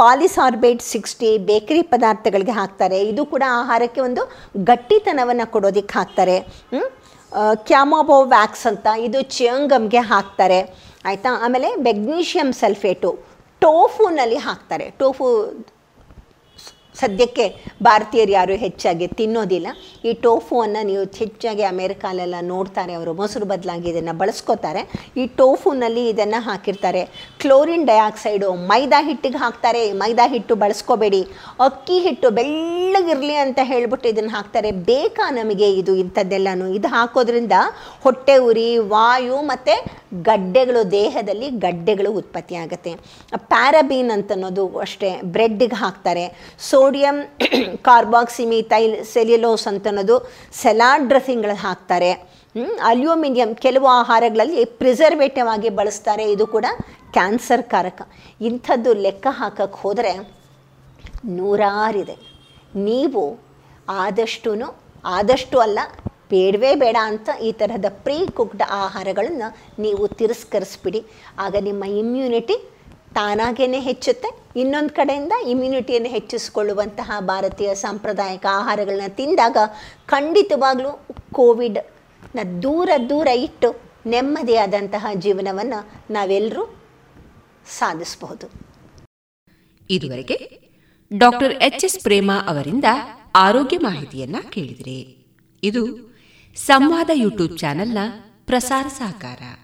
ಪಾಲಿಸಾರ್ಬೇಟ್ ಸಿಕ್ಸ್ಟಿ, ಬೇಕರಿ ಪದಾರ್ಥಗಳಿಗೆ ಹಾಕ್ತಾರೆ. ಇದು ಕೂಡ ಆಹಾರಕ್ಕೆ ಒಂದು ಗಟ್ಟಿತನವನ್ನು ಕೊಡೋದಕ್ಕೆ ಹಾಕ್ತಾರೆ. ಕ್ಯಾಮೋಬೋ ವ್ಯಾಕ್ಸ್ ಅಂತ, ಇದು ಚಿಯಂಗಮ್ಗೆ ಹಾಕ್ತಾರೆ. ಆಯಿತಾ? ಆಮೇಲೆ ಮೆಗ್ನೀಷಿಯಮ್ ಸಲ್ಫೇಟು. ಟೋಫುನಲ್ಲಿ ಹಾಕ್ತಾರೆ. ಟೋಫು ಸದ್ಯಕ್ಕೆ ಭಾರತೀಯರು ಯಾರು ಹೆಚ್ಚಾಗಿ ತಿನ್ನೋದಿಲ್ಲ. ಈ ಟೋಫುವನ್ನು ನೀವು ಹೆಚ್ಚಾಗಿ ಅಮೇರಿಕಾಲೆಲ್ಲ ನೋಡ್ತಾರೆ, ಅವರು ಮೊಸರು ಬದಲಾಗಿ ಇದನ್ನು ಬಳಸ್ಕೋತಾರೆ. ಈ ಟೋಫುನಲ್ಲಿ ಇದನ್ನು ಹಾಕಿರ್ತಾರೆ. ಕ್ಲೋರಿನ್ ಡೈಆಕ್ಸೈಡು, ಮೈದಾ ಹಿಟ್ಟಿಗೆ ಹಾಕ್ತಾರೆ. ಮೈದಾ ಹಿಟ್ಟು ಬಳಸ್ಕೋಬೇಡಿ. ಅಕ್ಕಿ ಹಿಟ್ಟು ಬೆಳ್ಳಗಿರಲಿ ಅಂತ ಹೇಳ್ಬಿಟ್ಟು ಇದನ್ನು ಹಾಕ್ತಾರೆ. ಬೇಕಾ ನಮಗೆ ಇದು ಇಂಥದ್ದೆಲ್ಲನೂ. ಇದು ಹಾಕೋದ್ರಿಂದ ಹೊಟ್ಟೆ ಉರಿ, ವಾಯು ಮತ್ತು ಗಡ್ಡೆಗಳು, ದೇಹದಲ್ಲಿ ಗಡ್ಡೆಗಳು ಉತ್ಪತ್ತಿ ಆಗುತ್ತೆ ಪ್ಯಾರಾಬೀನ್ ಅಂತ ಅನ್ನೋದು ಅಷ್ಟೇ ಬ್ರೆಡ್ಡಿಗೆ ಹಾಕ್ತಾರೆ. ಸೋಡಿಯಂ, ಕಾರ್ಬಾಕ್ಸಿಮಿಥೈಲ್, ಸೆಲ್ಯುಲೋಸ್ ಅಂತ ಅನ್ನೋದು ಸಲಾಡ್ ಡ್ರೆಸ್ಸಿಂಗ್ಗಳು ಹಾಕ್ತಾರೆ ಅಲ್ಯೂಮಿನಿಯಂ ಕೆಲವು ಆಹಾರಗಳಲ್ಲಿ ಪ್ರಿಸರ್ವೇಟಿವ್ ಆಗಿ ಬಳಸ್ತಾರೆ. ಇದು ಕೂಡ ಕ್ಯಾನ್ಸರ್ ಕಾರಕ ಇಂಥದ್ದು ಲೆಕ್ಕ ಹಾಕಕ್ಕೆ ಹೋದರೆ ನೂರಾರಿದೆ. ನೀವು ಆದಷ್ಟು ಆದಷ್ಟು ಅಲ್ಲ, ಬೇಡವೇ ಬೇಡ ಅಂತ ಈ ತರಹದ ಪ್ರೀ ಕುಕ್ಡ್ ಆಹಾರಗಳನ್ನು ನೀವು ತಿರಸ್ಕರಿಸ್ಬಿಡಿ. ಆಗ ನಿಮ್ಮ ಇಮ್ಯುನಿಟಿ ತಾನಾಗೇ ಹೆಚ್ಚುತ್ತೆ. ಇನ್ನೊಂದು ಕಡೆಯಿಂದ ಇಮ್ಯುನಿಟಿಯನ್ನು ಹೆಚ್ಚಿಸಿಕೊಳ್ಳುವಂತಹ ಭಾರತೀಯ ಸಾಂಪ್ರದಾಯಿಕ ಆಹಾರಗಳನ್ನ ತಿಂದಾಗ ಖಂಡಿತವಾಗ್ಲೂ ಕೋವಿಡ್ನ ದೂರ ದೂರ ಇಟ್ಟು ನೆಮ್ಮದಿಯಾದಂತಹ ಜೀವನವನ್ನು ನಾವೆಲ್ಲರೂ ಸಾಧಿಸಬಹುದು. ಇದುವರೆಗೆ ಡಾಕ್ಟರ್ ಎಚ್ ಎಸ್ ಪ್ರೇಮ ಅವರಿಂದ ಆರೋಗ್ಯ ಮಾಹಿತಿಯನ್ನ ಕೇಳಿದರೆ. ಇದು ಸಂವಾದ ಯೂಟ್ಯೂಬ್ ಚಾನೆಲ್ನ ಪ್ರಸಾರ ಸಹಕಾರ.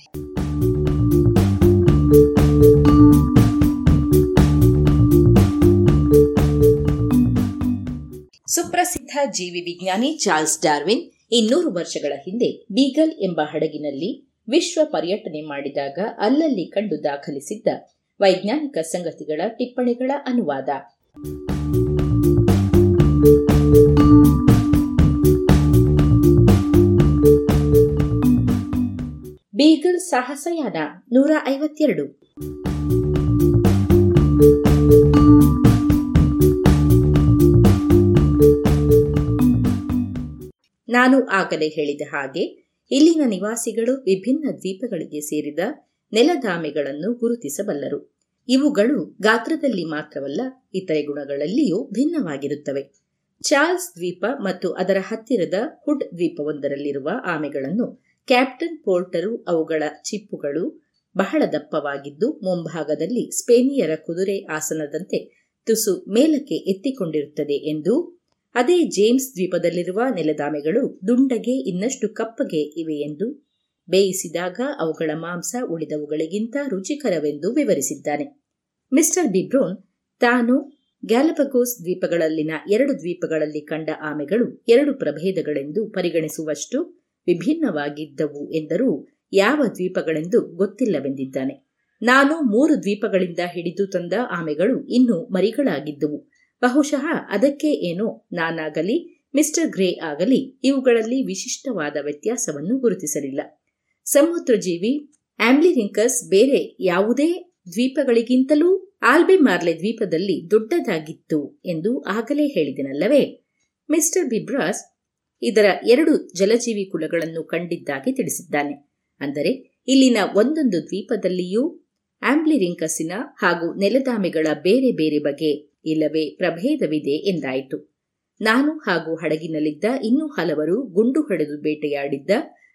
ಸುಪ್ರಸಿದ್ಧ ಜೀವಿ ವಿಜ್ಞಾನಿ ಚಾರ್ಲ್ಸ್ ಡಾರ್ವಿನ್ ಇನ್ನೂರು ವರ್ಷಗಳ ಹಿಂದೆ ಬೀಗಲ್ ಎಂಬ ಹಡಗಿನಲ್ಲಿ ವಿಶ್ವ ಪರ್ಯಟನೆ ಮಾಡಿದಾಗ ಅಲ್ಲಲ್ಲಿ ಕಂಡು ದಾಖಲಿಸಿದ್ದ ವೈಜ್ಞಾನಿಕ ಸಂಗತಿಗಳ ಟಿಪ್ಪಣಿಗಳ ಅನುವಾದ. ಬೀಗಲ್ ಸಾಹಸಯಾನ ನೂರ ಐವತ್ತೆರಡು. ನಾನು ಆಗಲೇ ಹೇಳಿದ ಹಾಗೆ ಇಲ್ಲಿನ ನಿವಾಸಿಗಳು ವಿಭಿನ್ನ ದ್ವೀಪಗಳಿಗೆ ಸೇರಿದ ನೆಲದಾಮೆಗಳನ್ನು ಗುರುತಿಸಬಲ್ಲರು. ಇವುಗಳು ಗಾತ್ರದಲ್ಲಿ ಮಾತ್ರವಲ್ಲ, ಇತರೆ ಗುಣಗಳಲ್ಲಿಯೂ ಭಿನ್ನವಾಗಿರುತ್ತವೆ. ಚಾರ್ಲ್ಸ್ ದ್ವೀಪ ಮತ್ತು ಅದರ ಹತ್ತಿರದ ಹುಡ್ ದ್ವೀಪವೊಂದರಲ್ಲಿರುವ ಆಮೆಗಳನ್ನು ಕ್ಯಾಪ್ಟನ್ ಪೋರ್ಟರು ಅವುಗಳ ಚಿಪ್ಪುಗಳು ಬಹಳ ದಪ್ಪವಾಗಿದ್ದು, ಮುಂಭಾಗದಲ್ಲಿ ಸ್ಪೇನಿಯರ ಕುದುರೆ ಆಸನದಂತೆ ತುಸು ಮೇಲಕ್ಕೆ ಎತ್ತಿಕೊಂಡಿರುತ್ತದೆ ಎಂದು ಅದೇ ಜೇಮ್ಸ್ ದ್ವೀಪದಲ್ಲಿರುವ ನೆಲದಾಮೆಗಳು ದುಂಡಗೆ ಇನ್ನಷ್ಟು ಕಪ್ಪಗೆ ಇವೆ ಎಂದು ಬೇಯಿಸಿದಾಗ ಅವುಗಳ ಮಾಂಸ ಉಳಿದವುಗಳಿಗಿಂತ ರುಚಿಕರವೆಂದು ವಿವರಿಸಿದ್ದಾನೆ. ಮಿಸ್ಟರ್ ಬಿಬ್ರೋನ್ ತಾನು ಗ್ಯಾಲಪಗೋಸ್ ದ್ವೀಪಗಳಲ್ಲಿನ ಎರಡು ದ್ವೀಪಗಳಲ್ಲಿ ಕಂಡ ಆಮೆಗಳು ಎರಡು ಪ್ರಭೇದಗಳೆಂದು ಪರಿಗಣಿಸುವಷ್ಟು ವಿಭಿನ್ನವಾಗಿದ್ದವು ಎಂದರೂ ಯಾವ ದ್ವೀಪಗಳೆಂದು ಗೊತ್ತಿಲ್ಲವೆಂದಿದ್ದಾನೆ. ನಾನು ಮೂರು ದ್ವೀಪಗಳಿಂದ ಹಿಡಿದು ತಂದ ಆಮೆಗಳು ಇನ್ನೂ ಮರಿಗಳಾಗಿದ್ದುವು. ಬಹುಶಃ ಅದಕ್ಕೆ ಏನೋ ನಾನಾಗಲಿ, ಮಿಸ್ಟರ್ ಗ್ರೇ ಆಗಲಿ ಇವುಗಳಲ್ಲಿ ವಿಶಿಷ್ಟವಾದ ವ್ಯತ್ಯಾಸವನ್ನು ಗುರುತಿಸಲಿಲ್ಲ. ಸಮುದ್ರಜೀವಿ ಆಂಬ್ಲಿರಿಂಕಸ್ ಬೇರೆ ಯಾವುದೇ ದ್ವೀಪಗಳಿಗಿಂತಲೂ ಆಲ್ಬೆ ಮಾರ್ಲೆ ದ್ವೀಪದಲ್ಲಿ ದೊಡ್ಡದಾಗಿತ್ತು ಎಂದು ಆಗಲೇ ಹೇಳಿದನಲ್ಲವೇ? ಮಿಸ್ಟರ್ ಬಿಬ್ರಾಸ್ ಇದರ ಎರಡು ಜಲಜೀವಿ ಕುಲಗಳನ್ನು ಕಂಡಿದ್ದಾಗಿ ತಿಳಿಸಿದ್ದಾನೆ. ಅಂದರೆ, ಇಲ್ಲಿನ ಒಂದೊಂದು ದ್ವೀಪದಲ್ಲಿಯೂ ಆಂಬ್ಲಿರಿಂಕಸಿನ ಹಾಗೂ ನೆಲದಾಮೆಗಳ ಬೇರೆ ಬೇರೆ ಬಗೆ ಇಲ್ಲವೇ ಪ್ರಭೇದವಿದೆ ಎಂದಾಯಿತು. ನಾನು ಹಾಗೂ ಹಡಗಿನಲ್ಲಿದ್ದ ಇನ್ನೂ ಹಲವರು ಗುಂಡು ಹೊಡೆದು ಬೇಟೆಯಾಡಿದ್ದ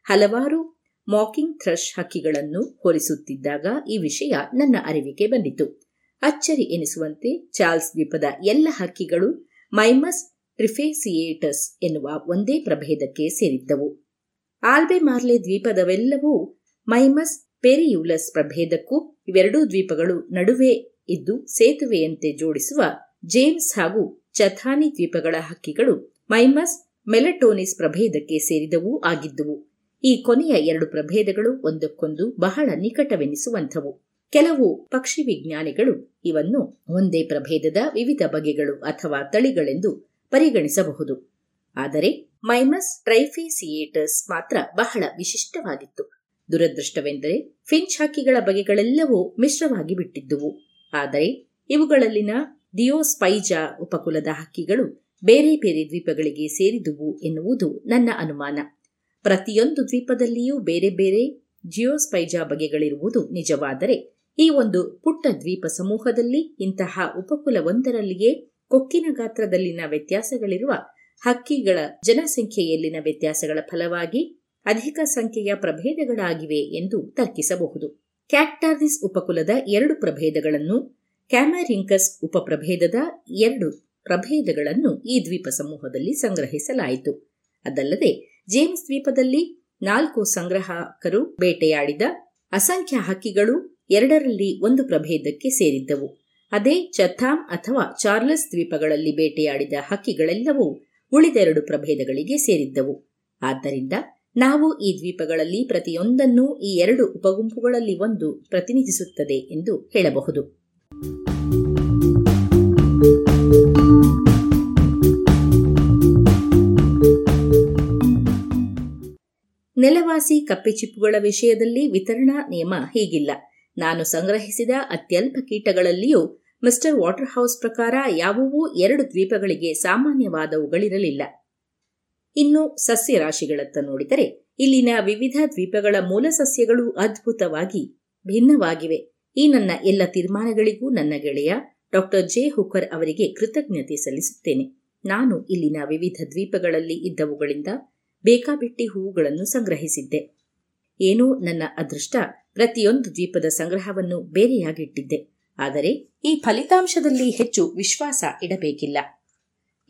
ಹಲವಾರು ಮಾಕಿಂಗ್ ಥ್ರಶ್ ಹಕ್ಕಿಗಳನ್ನು ಹೋಲಿಸುತ್ತಿದ್ದಾಗ ಈ ವಿಷಯ ನನ್ನ ಅರಿವಿಗೆ ಬಂದಿತು. ಅಚ್ಚರಿ ಎನಿಸುವಂತೆ ಚಾರ್ಲ್ಸ್ ದ್ವೀಪದ ಎಲ್ಲ ಹಕ್ಕಿಗಳು ಮೈಮಸ್ ಟ್ರಿಫೇಸಿಯೇಟಸ್ ಎನ್ನುವ ಒಂದೇ ಪ್ರಭೇದಕ್ಕೆ ಸೇರಿದ್ದವು. ಆಲ್ಬೆ ಮಾರ್ಲೆ ದ್ವೀಪದವೆಲ್ಲವೂ ಮೈಮಸ್ ಪೆರಿಯುಲಸ್ ಪ್ರಭೇದಕ್ಕೂ ಇವೆರಡೂ ದ್ವೀಪಗಳು ನಡುವೆ ಇದ್ದು ಸೇತುವೆಯಂತೆ ಜೋಡಿಸುವ ಜೇಮ್ಸ್ ಹಾಗೂ ಚಥಾನಿ ದ್ವೀಪಗಳ ಹಕ್ಕಿಗಳು ಮೈಮಸ್ ಮೆಲಟೋನಿಸ್ ಪ್ರಭೇದಕ್ಕೆ ಸೇರಿದವೂ ಆಗಿದ್ದುವು. ಈ ಕೊನೆಯ ಎರಡು ಪ್ರಭೇದಗಳು ಒಂದಕ್ಕೊಂದು ಬಹಳ ನಿಕಟವೆನಿಸುವಂಥವು. ಕೆಲವು ಪಕ್ಷಿ ವಿಜ್ಞಾನಿಗಳು ಇವನ್ನು ಒಂದೇ ಪ್ರಭೇದದ ವಿವಿಧ ಬಗೆಗಳು ಅಥವಾ ತಳಿಗಳೆಂದು ಪರಿಗಣಿಸಬಹುದು. ಆದರೆ ಮೈಮಸ್ ಟ್ರೈಫೇಸಿಯೇಟರ್ಸ್ ಮಾತ್ರ ಬಹಳ ವಿಶಿಷ್ಟವಾಗಿತ್ತು. ದುರದೃಷ್ಟವೆಂದರೆ ಫಿಂಚ್ ಹಕ್ಕಿಗಳ ಬಗೆಗಳೆಲ್ಲವೂ ಮಿಶ್ರವಾಗಿ ಬಿಟ್ಟಿದ್ದುವು. ಆದರೆ ಇವುಗಳಲ್ಲಿನ ದಿಯೋಸ್ಪೈಜಾ ಉಪಕುಲದ ಹಕ್ಕಿಗಳು ಬೇರೆ ಬೇರೆ ದ್ವೀಪಗಳಿಗೆ ಸೇರಿದುವು ಎನ್ನುವುದು ನನ್ನ ಅನುಮಾನ. ಪ್ರತಿಯೊಂದು ದ್ವೀಪದಲ್ಲಿಯೂ ಬೇರೆ ಬೇರೆ ಜಿಯೋಸ್ಪೈಜಾ ಬಗೆಗಳಿರುವುದು ನಿಜವಾದರೆ ಈ ಒಂದು ಪುಟ್ಟ ದ್ವೀಪ ಸಮೂಹದಲ್ಲಿ ಇಂತಹ ಉಪಕುಲವೊಂದರಲ್ಲಿಯೇ ಕೊಕ್ಕಿನ ಗಾತ್ರದಲ್ಲಿನ ವ್ಯತ್ಯಾಸಗಳಿರುವ ಹಕ್ಕಿಗಳ ಜನಸಂಖ್ಯೆಯಲ್ಲಿನ ವ್ಯತ್ಯಾಸಗಳ ಫಲವಾಗಿ ಅಧಿಕ ಸಂಖ್ಯೆಯ ಪ್ರಭೇದಗಳಾಗಿವೆ ಎಂದು ತರ್ಕಿಸಬಹುದು. ಕ್ಯಾಕ್ಟಾರ್ದಿಸ್ ಉಪಕುಲದ ಎರಡು ಪ್ರಭೇದಗಳನ್ನು, ಕ್ಯಾಮರಿಂಕಸ್ ಉಪಪ್ರಭೇದದ ಎರಡು ಪ್ರಭೇದಗಳನ್ನು ಈ ದ್ವೀಪ ಸಮೂಹದಲ್ಲಿ ಸಂಗ್ರಹಿಸಲಾಯಿತು. ಅದಲ್ಲದೆ, ಜೇಮ್ಸ್ ದ್ವೀಪದಲ್ಲಿ ನಾಲ್ಕು ಸಂಗ್ರಾಹಕರು ಬೇಟೆಯಾಡಿದ ಅಸಂಖ್ಯ ಹಕ್ಕಿಗಳು ಎರಡರಲ್ಲಿ ಒಂದು ಪ್ರಭೇದಕ್ಕೆ ಸೇರಿದ್ದವು. ಅದೇ ಚಥಾಮ್ ಅಥವಾ ಚಾರ್ಲಸ್ ದ್ವೀಪಗಳಲ್ಲಿ ಬೇಟೆಯಾಡಿದ ಹಕ್ಕಿಗಳೆಲ್ಲವೂ ಉಳಿದೆರಡು ಪ್ರಭೇದಗಳಿಗೆ ಸೇರಿದ್ದವು. ಆದ್ದರಿಂದ ನಾವು ಈ ದ್ವೀಪಗಳಲ್ಲಿ ಪ್ರತಿಯೊಂದನ್ನೂ ಈ ಎರಡು ಉಪಗುಂಪುಗಳಲ್ಲಿ ಒಂದು ಪ್ರತಿನಿಧಿಸುತ್ತದೆ ಎಂದು ಹೇಳಬಹುದು. ನೆಲವಾಸಿ ಕಪ್ಪೆಚಿಪ್ಪುಗಳ ವಿಷಯದಲ್ಲಿ ವಿತರಣಾ ನಿಯಮ ಹೀಗಿಲ್ಲ. ನಾನು ಸಂಗ್ರಹಿಸಿದ ಅತ್ಯಲ್ಪ ಕೀಟಗಳಲ್ಲಿಯೂ ಮಿಸ್ಟರ್ ವಾಟರ್ ಹೌಸ್ ಪ್ರಕಾರ ಯಾವುವೂ ಎರಡು ದ್ವೀಪಗಳಿಗೆ ಸಾಮಾನ್ಯವಾದವುಗಳಿರಲಿಲ್ಲ. ಇನ್ನು ಸಸ್ಯ ರಾಶಿಗಳತ್ತ ನೋಡಿದರೆ ಇಲ್ಲಿನ ವಿವಿಧ ದ್ವೀಪಗಳ ಮೂಲ ಸಸ್ಯಗಳು ಅದ್ಭುತವಾಗಿ ಭಿನ್ನವಾಗಿವೆ. ಈ ನನ್ನ ಎಲ್ಲ ತೀರ್ಮಾನಗಳಿಗೂ ನನ್ನ ಗೆಳೆಯ ಡಾಕ್ಟರ್ ಜೆ. ಹುಕರ್ ಅವರಿಗೆ ಕೃತಜ್ಞತೆ ಸಲ್ಲಿಸುತ್ತೇನೆ. ನಾನು ಇಲ್ಲಿನ ವಿವಿಧ ದ್ವೀಪಗಳಲ್ಲಿ ಇದ್ದವುಗಳಿಂದ ಬೇಕಾಬಿಟ್ಟಿ ಹೂವುಗಳನ್ನು ಸಂಗ್ರಹಿಸಿದ್ದೆ. ಏನೋ ನನ್ನ ಅದೃಷ್ಟ ಪ್ರತಿಯೊಂದು ದ್ವೀಪದ ಸಂಗ್ರಹವನ್ನು ಬೇರೆಯಾಗಿಟ್ಟಿದ್ದೆ. ಆದರೆ ಈ ಫಲಿತಾಂಶದಲ್ಲಿ ಹೆಚ್ಚು ವಿಶ್ವಾಸ ಇಡಬೇಕಿಲ್ಲ.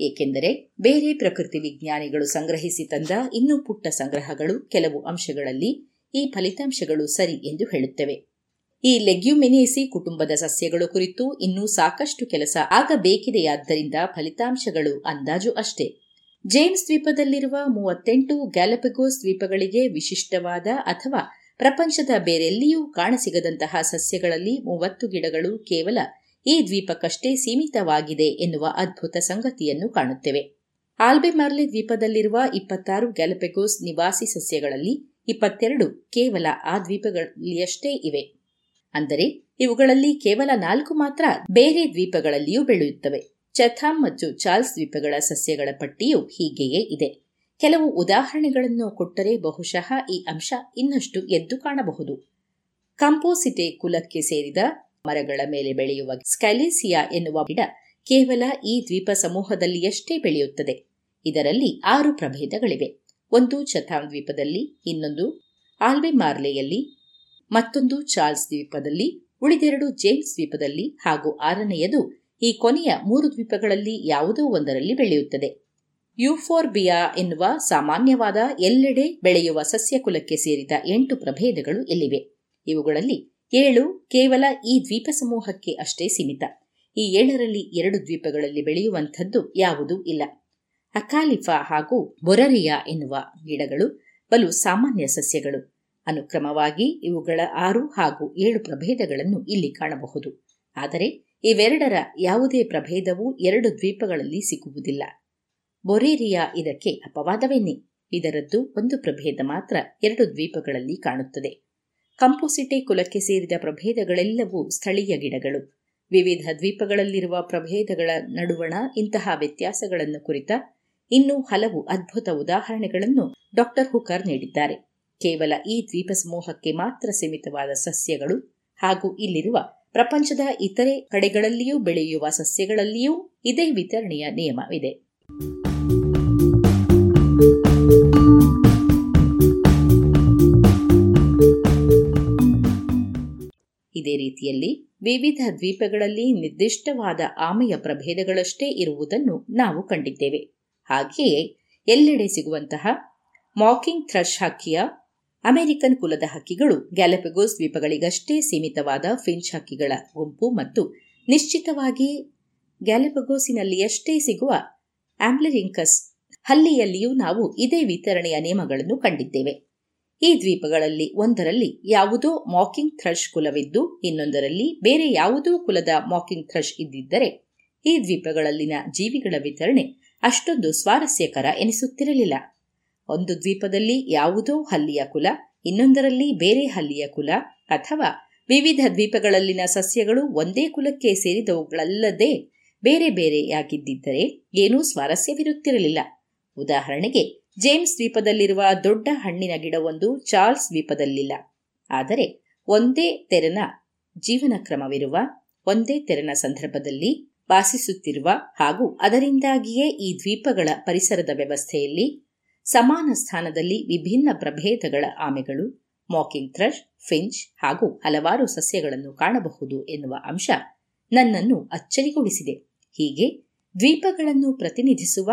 ಏಕೆಂದರೆ ಬೇರೆ ಪ್ರಕೃತಿ ವಿಜ್ಞಾನಿಗಳು ಸಂಗ್ರಹಿಸಿ ತಂದ ಇನ್ನೂ ಪುಟ್ಟ ಸಂಗ್ರಹಗಳು ಕೆಲವು ಅಂಶಗಳಲ್ಲಿ ಈ ಫಲಿತಾಂಶಗಳು ಸರಿ ಎಂದು ಹೇಳುತ್ತವೆ. ಈ ಲೆಗ್ಯುಮಿನೇಸಿ ಕುಟುಂಬದ ಸಸ್ಯಗಳು ಕುರಿತು ಇನ್ನೂ ಸಾಕಷ್ಟು ಕೆಲಸ ಆಗಬೇಕಿದೆಯಾದ್ದರಿಂದ ಫಲಿತಾಂಶಗಳು ಅಂದಾಜು ಅಷ್ಟೇ. ಜೇಮ್ಸ್ ದ್ವೀಪದಲ್ಲಿರುವ ಮೂವತ್ತೆಂಟು ಗ್ಯಾಲಪಗೋಸ್ ದ್ವೀಪಗಳಿಗೆ ವಿಶಿಷ್ಟವಾದ ಅಥವಾ ಪ್ರಪಂಚದ ಬೇರೆಲ್ಲಿಯೂ ಕಾಣಸಿಗದಂತಹ ಸಸ್ಯಗಳಲ್ಲಿ ಮೂವತ್ತು ಗಿಡಗಳು ಕೇವಲ ಈ ದ್ವೀಪಕ್ಕಷ್ಟೇ ಸೀಮಿತವಾಗಿದೆ ಎನ್ನುವ ಅದ್ಭುತ ಸಂಗತಿಯನ್ನು ಕಾಣುತ್ತೇವೆ. ಆಲ್ಬೆಮಾರ್ಲೆ ದ್ವೀಪದಲ್ಲಿರುವ ಇಪ್ಪತ್ತಾರು ಗ್ಯಾಲಪೆಗೋಸ್ ನಿವಾಸಿ ಸಸ್ಯಗಳಲ್ಲಿ ಇಪ್ಪತ್ತೆರಡು ಕೇವಲ ಆ ದ್ವೀಪಗಳಲ್ಲಿಯಷ್ಟೇ ಇವೆ. ಅಂದರೆ ಇವುಗಳಲ್ಲಿ ಕೇವಲ ನಾಲ್ಕು ಮಾತ್ರ ಬೇರೆ ದ್ವೀಪಗಳಲ್ಲಿಯೂ ಬೆಳೆಯುತ್ತವೆ. ಚಥಾಮ್ ಮತ್ತು ಚಾರ್ಲ್ಸ್ ದ್ವೀಪಗಳ ಸಸ್ಯಗಳ ಪಟ್ಟಿಯು ಹೀಗೆಯೇ ಇದೆ. ಕೆಲವು ಉದಾಹರಣೆಗಳನ್ನು ಕೊಟ್ಟರೆ ಬಹುಶಃ ಈ ಅಂಶ ಇನ್ನಷ್ಟು ಎದ್ದು ಕಾಣಬಹುದು. ಕಂಪೋಸಿಟೆ ಕುಲಕ್ಕೆ ಸೇರಿದ ಮರಗಳ ಮೇಲೆ ಬೆಳೆಯುವ ಸ್ಕೈಲೇಸಿಯಾ ಎನ್ನುವ ಗಿಡ ಕೇವಲ ಈ ದ್ವೀಪ ಸಮೂಹದಲ್ಲಿಯಷ್ಟೇ ಬೆಳೆಯುತ್ತದೆ. ಇದರಲ್ಲಿ ಆರು ಪ್ರಭೇದಗಳಿವೆ. ಒಂದು ಚಥಾಮ್ ದ್ವೀಪದಲ್ಲಿ, ಇನ್ನೊಂದು ಆಲ್ಬೆಮಾರ್ಲೆಯಲ್ಲಿ, ಮತ್ತೊಂದು ಚಾರ್ಲ್ಸ್ ದ್ವೀಪದಲ್ಲಿ, ಉಳಿದೆರಡು ಜೇಮ್ಸ್ ದ್ವೀಪದಲ್ಲಿ ಹಾಗೂ ಆರನೆಯದು ಈ ಕೊನೆಯ ಮೂರು ದ್ವೀಪಗಳಲ್ಲಿ ಯಾವುದೋ ಒಂದರಲ್ಲಿ ಬೆಳೆಯುತ್ತದೆ. ಯುಫೋರ್ಬಿಯಾ ಎನ್ನುವ ಸಾಮಾನ್ಯವಾದ ಎಲ್ಲೆಡೆ ಬೆಳೆಯುವ ಸಸ್ಯಕುಲಕ್ಕೆ ಸೇರಿದ ಎಂಟು ಪ್ರಭೇದಗಳು ಇಲ್ಲಿವೆ. ಇವುಗಳಲ್ಲಿ ಏಳು ಕೇವಲ ಈ ದ್ವೀಪ ಸಮೂಹಕ್ಕೆ ಅಷ್ಟೇ ಸೀಮಿತ. ಈ ಏಳರಲ್ಲಿ ಎರಡು ದ್ವೀಪಗಳಲ್ಲಿ ಬೆಳೆಯುವಂಥದ್ದು ಯಾವುದೂ ಇಲ್ಲ. ಅಕಾಲಿಫಾ ಹಾಗೂ ಬೊರರಿಯಾ ಎನ್ನುವ ಗಿಡಗಳು ಬಲು ಸಾಮಾನ್ಯ ಸಸ್ಯಗಳು. ಅನುಕ್ರಮವಾಗಿ ಇವುಗಳ ಆರು ಹಾಗೂ ಏಳು ಪ್ರಭೇದಗಳನ್ನು ಇಲ್ಲಿ ಕಾಣಬಹುದು. ಆದರೆ ಇವೆರಡರ ಯಾವುದೇ ಪ್ರಭೇದವೂ ಎರಡು ದ್ವೀಪಗಳಲ್ಲಿ ಸಿಗುವುದಿಲ್ಲ. ಬೊರೇರಿಯಾ ಇದಕ್ಕೆ ಅಪವಾದವೇನೆ. ಇದರದ್ದು ಒಂದು ಪ್ರಭೇದ ಮಾತ್ರ ಎರಡು ದ್ವೀಪಗಳಲ್ಲಿ ಕಾಣುತ್ತದೆ. ಕಂಪೋಸಿಟೆ ಕುಲಕ್ಕೆ ಸೇರಿದ ಪ್ರಭೇದಗಳೆಲ್ಲವೂ ಸ್ಥಳೀಯ ಗಿಡಗಳು. ವಿವಿಧ ದ್ವೀಪಗಳಲ್ಲಿರುವ ಪ್ರಭೇದಗಳ ನಡುವಣ ಇಂತಹ ವ್ಯತ್ಯಾಸಗಳನ್ನು ಕುರಿತ ಇನ್ನೂ ಹಲವು ಅದ್ಭುತ ಉದಾಹರಣೆಗಳನ್ನು ಡಾಕ್ಟರ್ ಹುಕರ್ ನೀಡಿದ್ದಾರೆ. ಕೇವಲ ಈ ದ್ವೀಪ ಸಮೂಹಕ್ಕೆ ಮಾತ್ರ ಸೀಮಿತವಾದ ಸಸ್ಯಗಳು ಹಾಗೂ ಇಲ್ಲಿರುವ ಪ್ರಪಂಚದ ಇತರೆ ಕಡೆಗಳಲ್ಲಿಯೂ ಬೆಳೆಯುವ ಸಸ್ಯಗಳಲ್ಲಿಯೂ ಇದೇ ವಿತರಣೆಯ ನಿಯಮವಿದೆ. ಇದೇ ರೀತಿಯಲ್ಲಿ ವಿವಿಧ ದ್ವೀಪಗಳಲ್ಲಿ ನಿರ್ದಿಷ್ಟವಾದ ಆಮೆಯ ಪ್ರಭೇದಗಳಷ್ಟೇ ಇರುವುದನ್ನು ನಾವು ಕಂಡಿದ್ದೇವೆ. ಹಾಗೆಯೇ ಎಲ್ಲೆಡೆ ಸಿಗುವಂತಹ ಮಾಕಿಂಗ್ ಥ್ರಶ್ ಹಕ್ಕಿಯ ಅಮೆರಿಕನ್ ಕುಲದ ಹಕ್ಕಿಗಳು ಗ್ಯಾಲಪಗೋಸ್ ದ್ವೀಪಗಳಿಗಷ್ಟೇ ಸೀಮಿತವಾದ ಫಿಂಚ್ ಹಕ್ಕಿಗಳ ಗುಂಪು ಮತ್ತು ನಿಶ್ಚಿತವಾಗಿ ಗ್ಯಾಲಪಗೋಸಿನಲ್ಲಿಯಷ್ಟೇ ಸಿಗುವ ಆಂಬ್ಲರಿಂಕಸ್ ಹಲ್ಲಿಯಲ್ಲಿಯೂ ನಾವು ಇದೇ ವಿತರಣೆಯ ನಿಯಮಗಳನ್ನು ಕಂಡಿದ್ದೇವೆ. ಈ ದ್ವೀಪಗಳಲ್ಲಿ ಒಂದರಲ್ಲಿ ಯಾವುದೋ ಮಾಕಿಂಗ್ ಥ್ರಶ್ ಕುಲವಿದ್ದು, ಇನ್ನೊಂದರಲ್ಲಿ ಬೇರೆ ಯಾವುದೋ ಕುಲದ ಮಾಕಿಂಗ್ ಥ್ರಶ್ ಇದ್ದಿದ್ದರೆ, ಈ ದ್ವೀಪಗಳಲ್ಲಿನ ಜೀವಿಗಳ ವಿತರಣೆ ಅಷ್ಟೊಂದು ಸ್ವಾರಸ್ಯಕರ ಎನಿಸುತ್ತಿರಲಿಲ್ಲ. ಒಂದು ದ್ವೀಪದಲ್ಲಿ ಯಾವುದೋ ಹಲ್ಲಿಯ ಕುಲ, ಇನ್ನೊಂದರಲ್ಲಿ ಬೇರೆ ಹಲ್ಲಿಯ ಕುಲ, ಅಥವಾ ವಿವಿಧ ದ್ವೀಪಗಳಲ್ಲಿನ ಸಸ್ಯಗಳು ಒಂದೇ ಕುಲಕ್ಕೆ ಸೇರಿದವುಗಳಲ್ಲದೆ ಬೇರೆ ಬೇರೆಯಾಗಿದ್ದರೆ ಏನೂ ಸ್ವಾರಸ್ಯವಿರುತ್ತಿರಲಿಲ್ಲ. ಉದಾಹರಣೆಗೆ ಜೇಮ್ಸ್ ದ್ವೀಪದಲ್ಲಿರುವ ದೊಡ್ಡ ಹಣ್ಣಿನ ಗಿಡವೊಂದು ಚಾರ್ಲ್ಸ್ ದ್ವೀಪದಲ್ಲಿಲ್ಲ. ಆದರೆ ಒಂದೇ ತೆರನ ಜೀವನ ಕ್ರಮವಿರುವ ಒಂದೇ ತೆರನ ಸಂದರ್ಭದಲ್ಲಿ ವಾಸಿಸುತ್ತಿರುವ ಹಾಗೂ ಅದರಿಂದಾಗಿಯೇ ಈ ದ್ವೀಪಗಳ ಪರಿಸರದ ವ್ಯವಸ್ಥೆಯಲ್ಲಿ ಸಮಾನ ಸ್ಥಾನದಲ್ಲಿ ವಿಭಿನ್ನ ಪ್ರಭೇದಗಳ ಆಮೆಗಳು, ಮಾಕಿಂಗ್ ಥ್ರಶ್ ಫಿಂಚ್ ಹಾಗೂ ಹಲವಾರು ಸಸ್ಯಗಳನ್ನು ಕಾಣಬಹುದು ಎನ್ನುವ ಅಂಶ ನನ್ನನ್ನು ಅಚ್ಚರಿಗೊಳಿಸಿದೆ. ಹೀಗೆ ದ್ವೀಪಗಳನ್ನು ಪ್ರತಿನಿಧಿಸುವ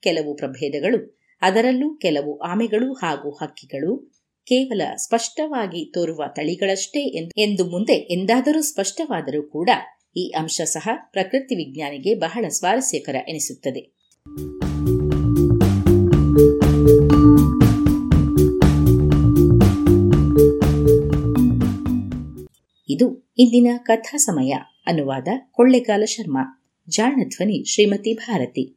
ಕೆಲವು ಪ್ರಭೇದಗಳು ಅದರಲ್ಲೂ ಕೆಲವು ಆಮೆಗಳು ಹಾಗೂ ಹಕ್ಕಿಗಳು ಕೇವಲ ಸ್ಪಷ್ಟವಾಗಿ ತೋರುವ ತಳಿಗಳಷ್ಟೇ ಎಂದು ಮುಂದೆ ಎಂದಾದರೂ ಸ್ಪಷ್ಟವಾದರೂ ಕೂಡ ಈ ಅಂಶ ಸಹ ಪ್ರಕೃತಿ ವಿಜ್ಞಾನಿಗೆ ಬಹಳ ಸ್ವಾರಸ್ಯಕರ ಎನಿಸುತ್ತದೆ. ಇದು ಇಂದಿನ ಕಥಾ ಸಮಯ ಅನುವಾದ ಕೊಳ್ಳೆಗಾಲ ಶರ್ಮಾ. ಜಾಣಧ್ವನಿ ಶ್ರೀಮತಿ ಭಾರತಿ.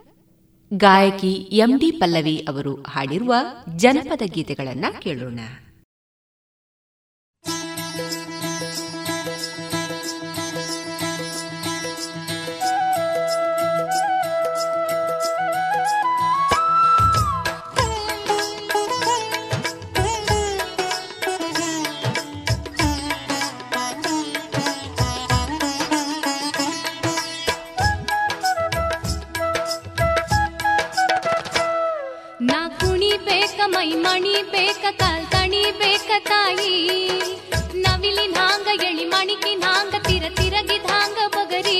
ಗಾಯಕಿ ಎಂಡಿ ಪಲ್ಲವಿ ಅವರು ಹಾಡಿರುವ ಜನಪದ ಗೀತೆಗಳನ್ನು ಕೇಳೋಣ. ನಾ ಕುಣಿ ಬೇಕ ಮೈ ಮಣಿ ಬೇಕ ಕಾಲ್ ಕಣಿ ಬೇಕ ತಾಯಿ ನವಿಲಿನ ಹಾಂಗ ಎಳಿ ಮಣಿಕಿನ ಹಾಂಗ ತಿರ ತಿರಗಿದ ಹಾಂಗ ಬಗರಿ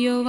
ಯವ್ವ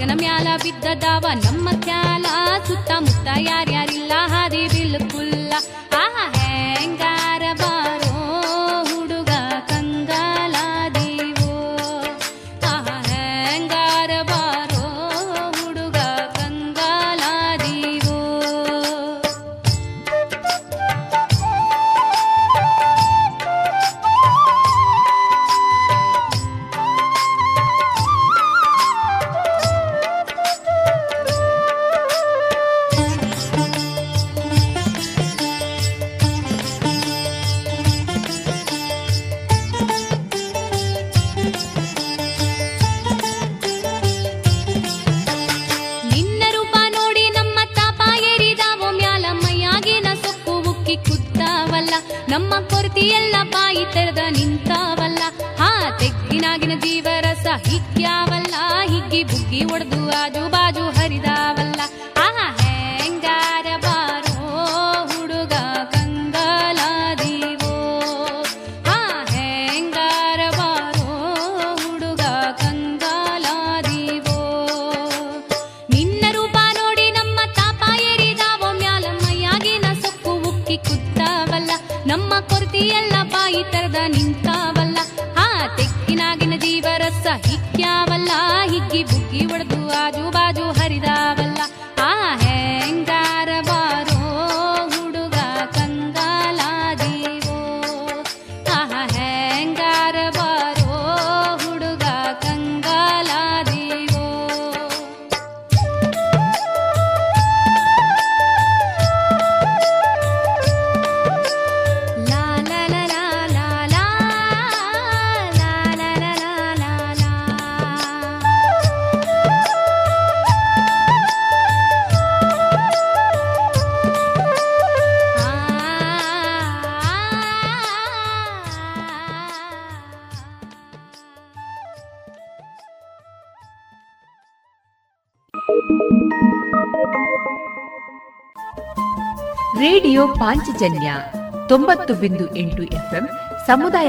ಮಗನ ಮ್ಯಾಲ ಬಿದ್ದ ದಾವ ನಮ್ಮ ಖ್ಯಾಲ ಸುತ್ತಮುತ್ತ ಯಾರ್ಯಾರಿಲ್ಲ ಹಾದಿ ಬಿಲ್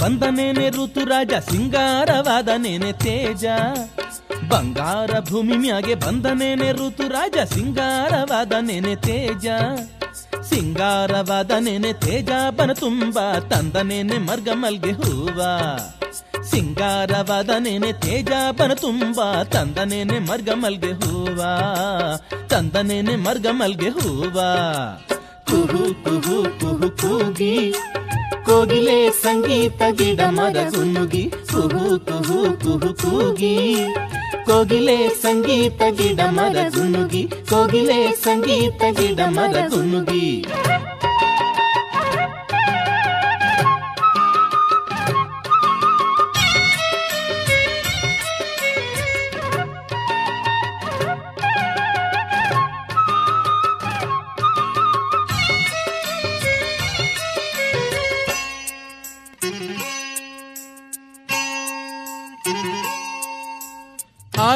ಬಂದನೇನೆ ಋತುರಾಜ ಸಿಂಗಾರವಾದನೇನೆ ತೇಜ. ಬಂಗಾರ ಭೂಮಿ ಮ್ಯಾಗೆ ಬಂದನೇನೆ ಋತುರಾಜ ಸಿಂಗಾರವಾದನೇನೆ ತೇಜ. ಸಿಂಗಾರವಾದನೇನೆ ತೇಜ ಬನ ತುಂಬ ತಂದನೇನೆ ಮರ್ಗ ಮಲ್ಗೆ ಹೂವ ಸಿಂಗಾರವಾದನೇನೆ ತೇಜ ಬನ ತುಂಬ ತಂದನೇನೆ ಮರ್ಗ ಮಲ್ಗೆ ಹೂವ. ತಂದನೇನೆ ಮರ್ಗ ಮಲ್ಗೆ ಹೂವ. ಕುಹು ಕುಹು ಕುಹು, ಕೂಗಿ ಕೋಗಿಲೆ ಸಂಗೀತ ಗಿಡ ಮರ ಗುನುಗಿ ಕುಹು ಕುಹು ಕುಹು ಕೂಗಿ. ಕೋಗಿಲೆ ಸಂಗೀತ ಗಿಡ ಮರ ಗುನುಗಿ ಕೋಗಿಲೆ ಸಂಗೀತ ಗಿಡ ಮರ ಗುನುಗಿ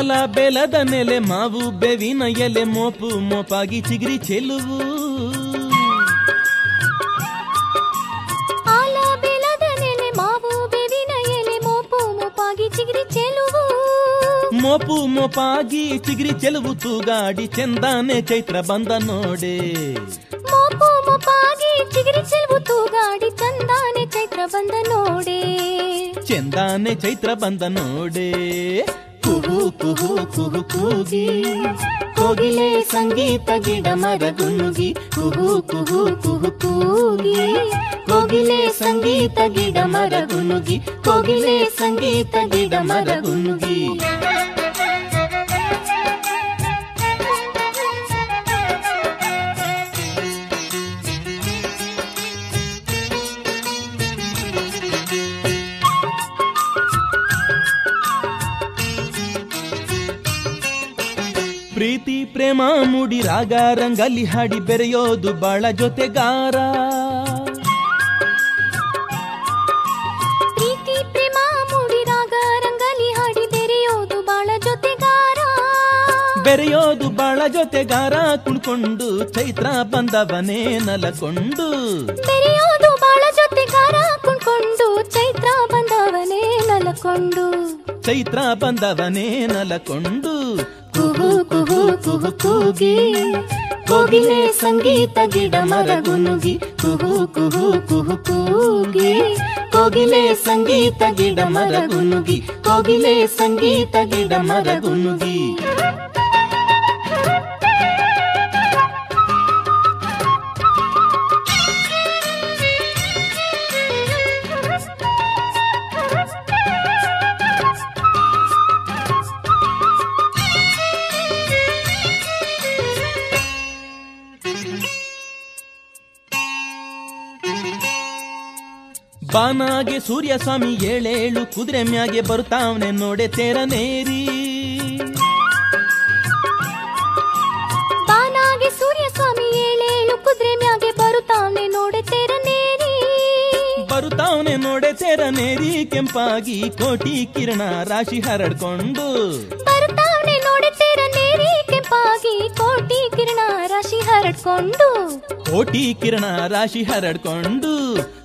ಆಲ ಬೆಲದ ನೆಲೆ ಮಾವು ಬೆವಿನ ಎಲೆ ಮೋಪು ಮೋಪಾಗಿ ಚಿಗಿರಿ ಚೆಲುವು ಆಲ ಬೆಲದ ನೆಲೆ ಮಾವು ಬೇವಿನ ಎಲೆ ಮೋಪು ಮೋಪಾಗಿ ಚಿಗಿರಿ ಚೆಲುವು ಮೋಪು ಮೋಪಾಗಿ ಚಿಗಿರಿ ಚೆಲುವು ತೂಗಾಡಿ ಚಂದಾನೆ ಚೈತ್ರ ಬಂದ ನೋಡೆ ಮೋಪು ಮೋಪಾಗಿ ಚಿಗಿರಿ ಚೆಲುವು ತೂಗಾಡಿ ಚಂದಾನೆ ಚೈತ್ರ ಬಂದ ನೋಡೆ ಚಂದಾನೆ ಚೈತ್ರ ಬಂದ ನೋಡೆ ಕುಹು ಕುಹು ಕುಹು ಕೂಗಿ, ಕೋಗಿಲೆ ಸಂಗೀತ ಗಿಡ ಮರ ಗುನುಗಿ ಕುಹು ಕುಹು ಕುಹು ಕೂಗಿ, ಕೋಗಿಲೆ ಸಂಗೀತ ಗಿಡ ಮರ ಗುನುಗಿ ಕೋಗಿಲೆ ಸಂಗೀತ ಗಿಡ ಮರ ಪ್ರೀತಿ ಪ್ರೇಮ ಮುಡಿ ರಾಗ ರಂಗಲಿ ಹಾಡಿ ಬೆರೆಯೋದು ಬಾಳ ಜೊತೆಗಾರ. ಪ್ರೀತಿ ಪ್ರೇಮ ಮೂಡಿ ರಾಗ ರಂಗಲಿ ಹಾಡಿ ಬೆರೆಯೋದು ಬಾಳ ಜೊತೆಗಾರ. ಬೆರೆಯೋದು ಬಾಳ ಜೊತೆಗಾರ. ಕುಣ್ಕೊಂಡು ಚೈತ್ರ ಬಂದವನೇ ನಲಕೊಂಡು. ಬೆರೆಯೋದು ಬಾಳ ಜೊತೆಗಾರ ಕುಣ್ಕೊಂಡು ಚೈತ್ರ ಬಂದವನೇ ನಲಕೊಂಡು. ಚೈತ್ರ ಬಂದವನೇ ನಲಕೊಂಡು. ಕುಹು ಕುಹು ಕುಹು ಕೂಗಿ. ಕೋಗಿಲೆ ಸಂಗೀತ ಗಿಡ ಮರ ಗುನುಗಿ ಕುಹು ಕುಹು ಕುಹು ಕೂಗಿ. ಕೋಗಿಲೆ ಸಂಗೀತ ಗಿಡ ಮರ ಗುನುಗಿ ಕೋಗಿಲೆ ಸಂಗೀತ ಗಿಡ ಮರ ಗುನುಗಿ ಬಾನಾಗೆ ಸೂರ್ಯ ಸ್ವಾಮಿ ಏಳೇಳು ಕುದುರೆ ಮ್ಯಾಗೆ ಬರುತ್ತಾವನೆ ನೋಡೆ ತೇರನೇರಿ ಬಾನಾಗೆ ಸೂರ್ಯ ಸ್ವಾಮಿ ಏಳೇಳು ಕುದುರೆ ಮ್ಯಾಗೆ ಬರುತ್ತಾವನೆ ನೋಡೆ ತೆರನೇರಿ ಬರುತ್ತಾವನೆ ನೋಡೆ ತೇರನೇರಿ ಕೆಂಪಾಗಿ ಕೋಟಿ ಕಿರಣ ರಾಶಿ ಹರಡ್ಕೊಂಡು. ಕೆಂಪಾಗಿ ಕೋಟಿ ಕಿರಣ ರಾಶಿ ಹರಡ್ಕೊಂಡು. ಕೋಟಿ ಕಿರಣ ರಾಶಿ ಹರಡ್ಕೊಂಡು.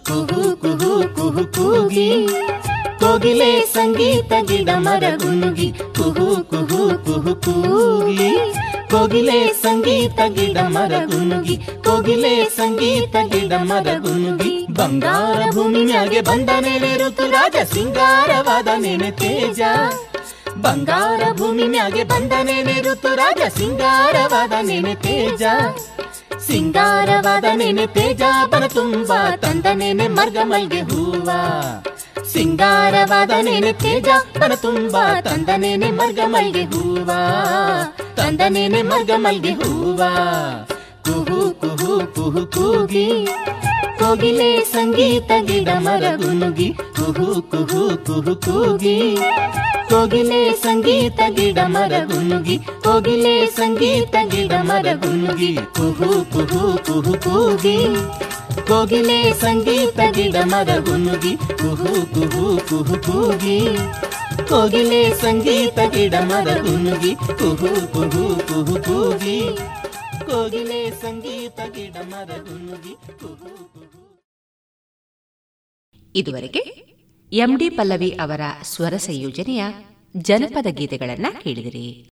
ಕುಹು ಕುಹು ಕುಹು, ಕೂಗಿ. ಕೋಗಿಲೆ ಸಂಗೀತ ಗಿಡ ಮರ ಗುನುಗಿ ಕುಹು ಕುಹು ಕುಹು, ಕೂಗಿ. ಕೋಗಿಲೆ ಸಂಗೀತ ಗಿಡ ಮರ ಗುನುಗಿ ಕೋಗಿಲೆ ಸಂಗೀತ ಗಿಡ ಮರ ಗುನುಗಿ ಬಂಗಾರ ಭೂಮಿಯಾಗೆ ಬಂದ ಮೇಲೆ ಋತುರಾಜ, ಸಿಂಗಾರವಾದ ನೆನೆ ತೇಜ. ಬಂಗಾರ ಭೂಮಿ ಮ್ಯಾಗೆ ಬಂದ ನೆನೆ ಋತುರಾಜ, ಸಿಂಗಾರವಾದ ನೆನೆ ತೇಜ. ಸಿಂಗಾರವಾದ ನೆನೆ ತೇಜ ಬನ ತುಂಬ ತಂದ ನೆನೆ ಮರ್ಗ ಮಲ್ಗೆ ಹೂವ. ಸಿಂಗಾರವಾದ ನೆನೆ ತೇಜ ಬನ ತುಂಬ ತಂದ ನೆನೆ ಮರ್ಗ ಮಲ್ಗೆ ಹೂವ. ತಂದ ನೆನೆ ಮರ್ಗ ಮಲ್ಗೆ ಹೂವ. ಕುಹು ಕುಹು ಕುಹು ಕೂಗಿ ಕೋಗಿಲೆ ಸಂಗೀತ ಗಿಡ ಮರ ಗುನುಗಿ ಕುಹು ಕುಹು ಕುಹು ಕೂಗಿ ಕೋಗಿಲೆ ಸಂಗೀತ ಗಿಡ ಮರ ಗುನುಗಿ ಕೋಗಿಲೆ ಸಂಗೀತ ಗಿಡ ಮರ ಗುನುಗಿ ಕುಹು ಕುಹು ಕುಹು ಕೂಗಿ ಕೋಗಿಲೆ ಸಂಗೀತ ಗಿಡ ಮರ ಗುನುಗಿ ಕುಹು ಕುಹು ಕುಹು ಕೂಗಿ ಕೋಗಿಲೆ ಸಂಗೀತ ಗಿಡ ಮರ ಗುನುಗಿ ಕುಹು ಕುಹು ಕುಹು ಕೂಗಿ ಕೋಗಿಲೆ ಸಂಗೀತ ಗಿಡ ಇದುವರೆಗೆ ಎಂಡಿ ಪಲ್ಲವಿ ಅವರ ಸ್ವರ ಸಂಯೋಜನೆಯ ಜನಪದ ಗೀತೆಗಳನ್ನ ಕೇಳಿದಿರಿ.